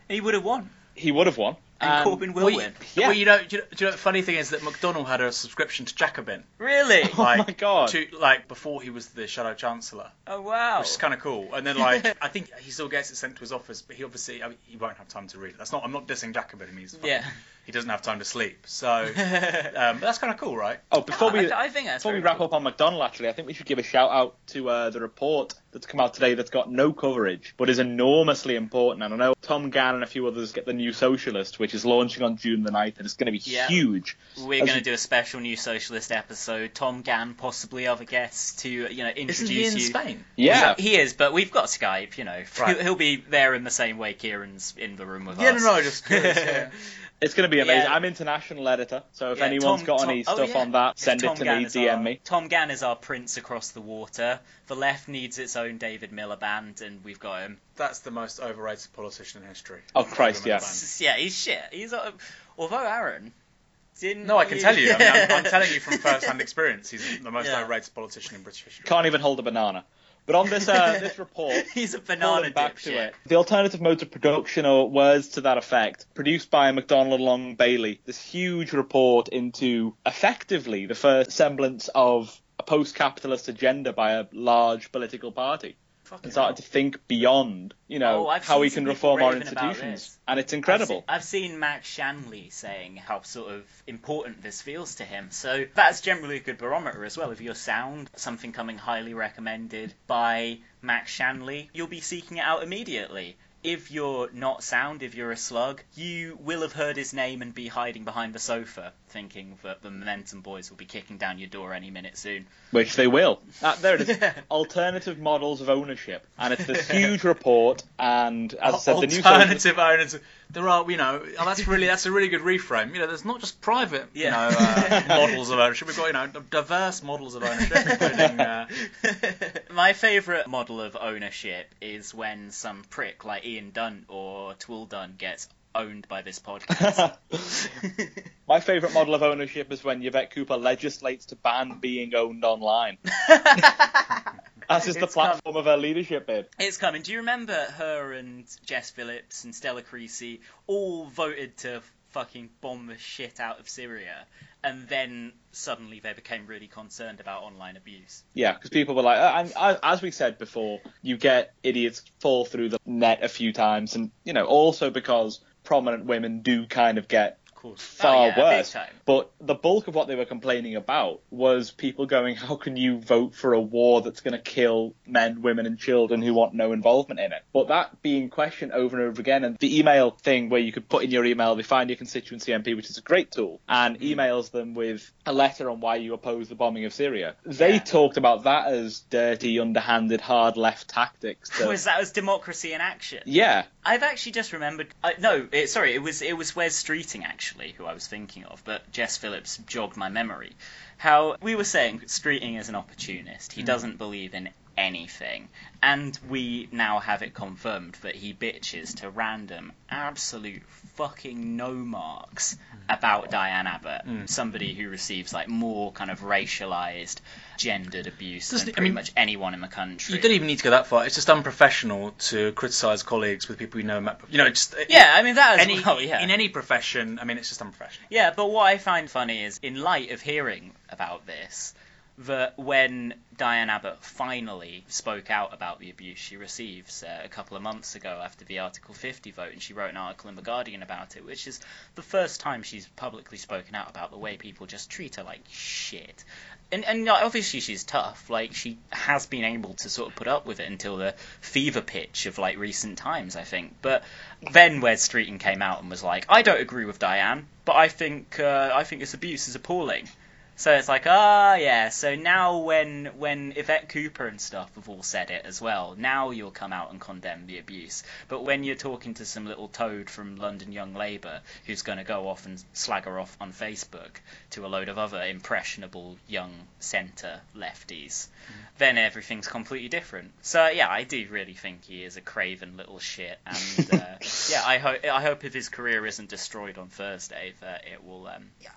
He would have won, He would have won. And Um, Corbyn will well, win. Yeah. Well, you know, do you know, do you know the funny thing is that McDonnell had a subscription to Jacobin, Really? Oh like, my god. to, like before he was the Shadow Chancellor, Oh wow. which is kind of cool. And then like, I think he still gets it sent to his office, but he obviously I mean, he won't have time to read it. That's not. I'm not dissing Jacobin. I mean, he's Yeah. He doesn't have time to sleep. So, um, but that's kind of cool, right? Oh, before we I, I think before we wrap cool. up on McDonnell, actually, I think we should give a shout out to uh, the report that's come out today that's got no coverage, but is enormously important. And I know Tom Gann and a few others get the New Socialist, which is launching on June the 9th, and it's going to be Yeah. huge. We're going to you- do a special new socialist episode. Tom Gann, possibly other guests to you know introduce Isn't he in you. Spain? Yeah. He is, but we've got Skype. You know, Right. he'll, he'll be there in the same way Kieran's in the room with Yeah, us. Yeah, no, no, just curious, yeah. It's going to be amazing. Yeah. I'm international editor, so if Yeah, anyone's Tom- got Tom- any oh, stuff yeah. on that, send Tom it to Gann me, DM our- me. Tom Gann is our prince across the water. The left needs its own David Miliband, and we've got him. That's the most overrated politician in history. Oh, Christ, yeah. Yeah, he's shit. He's uh, although Aaron didn't. No, I can tell you. I mean, I'm, I'm telling you from first-hand experience. He's the most Yeah. overrated politician in British history. Can't even hold a banana. But on this uh, this report, he's a banana back to it. The alternative modes of production, or words to that effect, produced by McDonnell Long Bailey. This huge report into effectively the first semblance of a post-capitalist agenda by a large political party. Fucking And started to think beyond, you know, Oh, how we can reform our institutions. And it's incredible. I've seen, I've seen Max Shanly saying how sort of important this feels to him. So that's generally a good barometer as well. If you're sound, something coming highly recommended by Max Shanly, you'll be seeking it out immediately. If you're not sound, if you're a slug, you will have heard his name and be hiding behind the sofa, thinking that the Momentum Boys will be kicking down your door any minute soon. Which they will. Ah, there it is. Alternative models of ownership. And it's this huge report. And as I said, the new alternative owners. There are, you know, oh, that's really that's a really good reframe. You know, there's not just private, you know, uh, models of ownership. We've got, you know, diverse models of ownership, including. Uh, My favourite model of ownership is when some prick like Ian Dunt or Twill Dunn gets owned by this podcast. My favourite model of ownership is when Yvette Cooper legislates to ban being owned online. As is the It's platform of her leadership bid. It's coming. Do you remember her and Jess Phillips and Stella Creasy all voted to fucking bomb the shit out of Syria, and then suddenly they became really concerned about online abuse? Yeah, because people were like, uh, and uh, as we said before, you get idiots fall through the net a few times, and you know also because prominent women do kind of get course. far Oh, yeah, worse. But the bulk of what they were complaining about was people going, "How can you vote for a war that's going to kill men, women, and children who want no involvement in it?" But that being questioned over and over again, and the email thing where you could put in your email, they find your constituency MP, which is a great tool, and Mm. emails them with a letter on why you oppose the bombing of Syria. They Yeah. talked about that as dirty, underhanded, hard left tactics. to- Was that was democracy in action? yeah, I've actually just remembered. I, no, it, sorry, it was it was Wes Streeting actually who I was thinking of, but Jess Phillips jogged my memory. How we were saying Streeting is an opportunist. He hmm. doesn't believe in anything, and we now have it confirmed that he bitches to random, absolute fucking no marks about Diane Abbott, hmm. somebody who receives like more kind of racialized, gendered abuse Doesn't than it- I pretty mean, much anyone in the country. You don't even need to go that far. It's just unprofessional to criticise colleagues with people you know. You know, just uh, yeah, I mean that as Any, well. Yeah, In any profession, I mean, it's just unprofessional. Yeah, but what I find funny is, in light of hearing about this, that when Diane Abbott finally spoke out about the abuse she receives uh, a couple of months ago after the Article 50 vote, and she wrote an article in The Guardian about it, which is the first time she's publicly spoken out about the way people just treat her like shit. And, and obviously she's tough. Like she has been able to sort of put up with it until the fever pitch of like recent times, I think. But then Wes Streeting came out and was like, "I don't agree with Diane, but I think uh, I think this abuse is appalling." So it's like, ah, yeah. So now when when Yvette Cooper and stuff have all said it as well, now you'll come out and condemn the abuse. But when you're talking to some little toad from London Young Labour who's going to go off and slag her off on Facebook to a load of other impressionable young centre lefties, then everything's completely different. So yeah, I do really think he is a craven little shit, and uh, yeah, I hope I hope if his career isn't destroyed on Thursday, that it will. Um, yeah,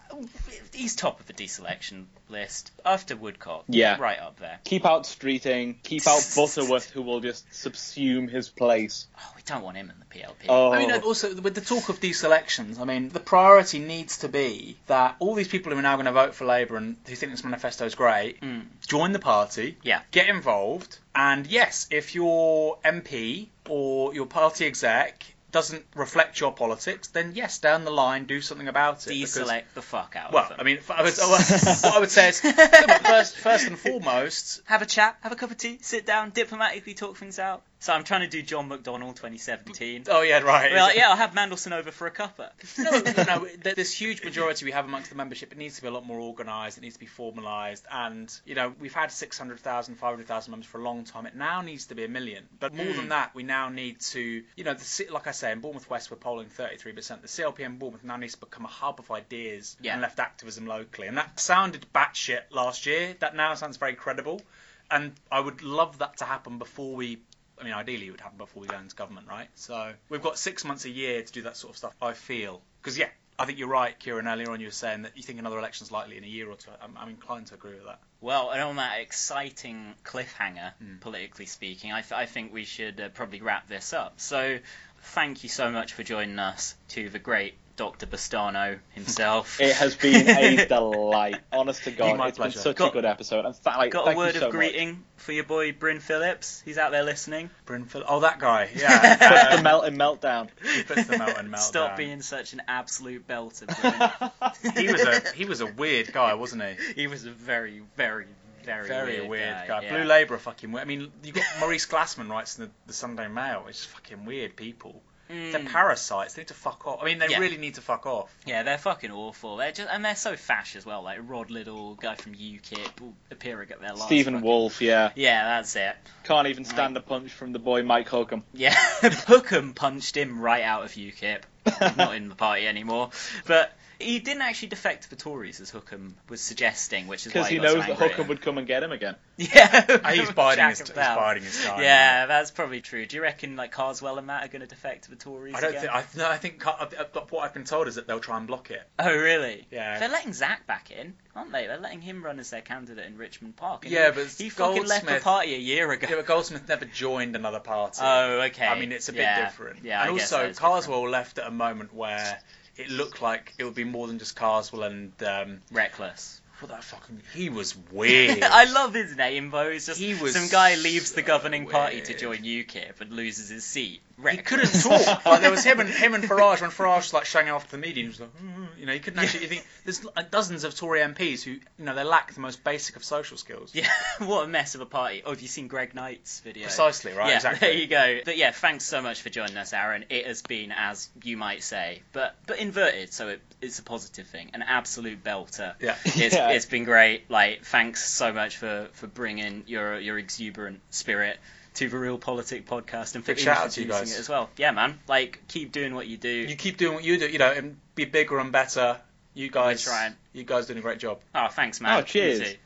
he's top of the deselection list after Woodcock. Yeah. right up there. Keep out Streeting. Keep out Butterworth, who will just subsume his place. Oh, we don't want him in the PLP. Oh, I mean, also with the talk of deselections, I mean, the priority needs to be that all these people who are now going to vote for Labour and who think this manifesto is great, Mm. join the party, Yeah. get involved, and yes, if your MP or your party exec doesn't reflect your politics, then yes, down the line, do something about it. because- Deselect the fuck out Well, of them. I mean, I would, what I would say is, first, first and foremost, have a chat, have a cup of tea, sit down, diplomatically talk things out. So I'm trying to do John McDonnell 2017. oh yeah, right. We're like, yeah, I'll have Mandelson over for a cuppa. no, no, no. th- This huge majority we have amongst the membership, it needs to be a lot more organised. It needs to be formalised. And you know, we've had 600,000, 500,000 members for a long time. It now needs to be a million. But more than mm. that, we now need to, you know, the, like I say, in Bournemouth West, we're polling 33%. The CLP in Bournemouth now needs to become a hub of ideas Yeah. and left activism locally. And that sounded batshit last year. That now sounds very credible. And I would love that to happen before we mean, ideally, it would happen before we go into government, right? So we've got six months a year to do that sort of stuff. I feel because yeah, I think you're right, Kieran. Earlier on, you were saying that you think another election's likely in a year or two. I'm, I'm inclined to agree with that. Well, and on that exciting cliffhanger, Hmm. politically speaking, I, th- I think we should uh, probably wrap this up. So, thank you so much for joining us to the great Dr. Bastano himself. It has been a delight. Honest to God, My it's been such Got- a good episode. And th- like, Got thank a you word so of much. greeting for your boy Bryn Phillips. He's out there listening. Bryn Phillips. oh, that guy. Puts Yeah. the um, melt and meltdown. he puts the melt and melt Stop being such an absolute belter. He was a he was a weird guy, wasn't he? he was a very, very, very, Very weird, weird, guy. guy. yeah. Blue Labour are fucking weird. I mean, you got Maurice Glasman writes in the, the Sunday Mail. It's fucking weird people. They're Mm. parasites. They need to fuck off. I mean, they Yeah. really need to fuck off. Yeah, they're fucking awful. They're just and they're so fash as well. Like Rod Liddle, guy from UKIP, all appearing at their last. Stephen fucking- Woolfe, yeah. Yeah, that's it. Can't even stand a punch from the boy Mike Hookem. Yeah, Hookem punched him right out of UKIP. Not in the party anymore. But he didn't actually defect to the Tories, as Hookem was suggesting, which is why Because he got so knows that Hookem would come and get him again. Yeah, Ah, he's biding his, him he's biding his time. Yeah, that's probably true. Do you reckon like Carswell and Matt are going to defect to the Tories I don't again? think. I, no, I think. I, I, what I've been told is that they'll try and block it. Oh, really? Yeah. They're letting Zach back in, aren't they? They're letting him run as their candidate in Richmond Park. and Yeah, he, but he fucking left the party a year ago. Yeah, but Goldsmith never joined another party. Oh, okay. I mean, it's a bit Yeah. different. Yeah, and I also that is Carswell left at a moment where it looked like it would be more than just Carswell and um, reckless. what that fucking. He was weird. I love his name though. It's just He was some guy leaves the governing party to join UKIP and loses his seat. He couldn't talk. Like there was him and him and Farage when Farage was like showing off to the media. He was like, "Mm," you know, you couldn't actually. You think there's like, uh, dozens of Tory MPs who, you know, they lack the most basic of social skills. Yeah, what a mess of a party. Oh, have you seen Greg Knight's video? Precisely right. yeah, exactly. there you go. But yeah, thanks so much for joining us, Aaron. It has been, as you might say, but but inverted, so it, it's a positive thing. An absolute belter. Yeah. It's, Yeah. it's been great. Like, thanks so much for, for bringing your your exuberant spirit to the Real Politic podcast and for Big shout out to you introducing guys. it as well. Yeah, man. Like, keep doing what you do. You keep doing what you do, you know, and be bigger and better. You guys, trying. you guys doing a great job. Oh, thanks, man. Oh, cheers. You.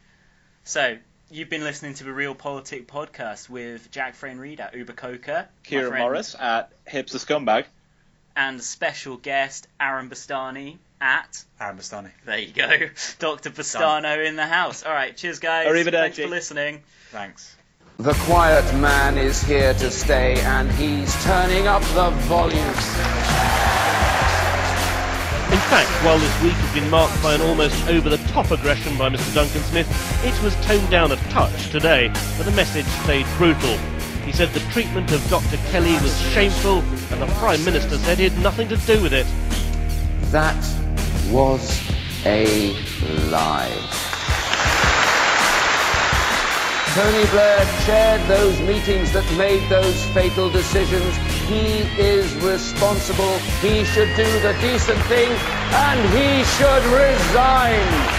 So, you've been listening to the Real Politic podcast with Jack Frayne Reed at Uber Coca, my Kieran friend, Morris at Hips a Scumbag. and special guest Aaron Bastani at. Aaron Bastani. There you go, Dr. Bastano in the house. All right, cheers, guys. Arrivederci. Thanks for listening. Thanks. The quiet man is here to stay and he's turning up the volume. In fact, while this week has been marked by an almost over-the-top aggression by Mr. Duncan Smith, it was toned down a touch today, but the message stayed brutal. He said the treatment of Dr. Kelly was shameful, and the Prime Minister said he had nothing to do with it. That was a lie. Tony Blair chaired those meetings that made those fatal decisions. He is responsible. He should do the decent thing and he should resign.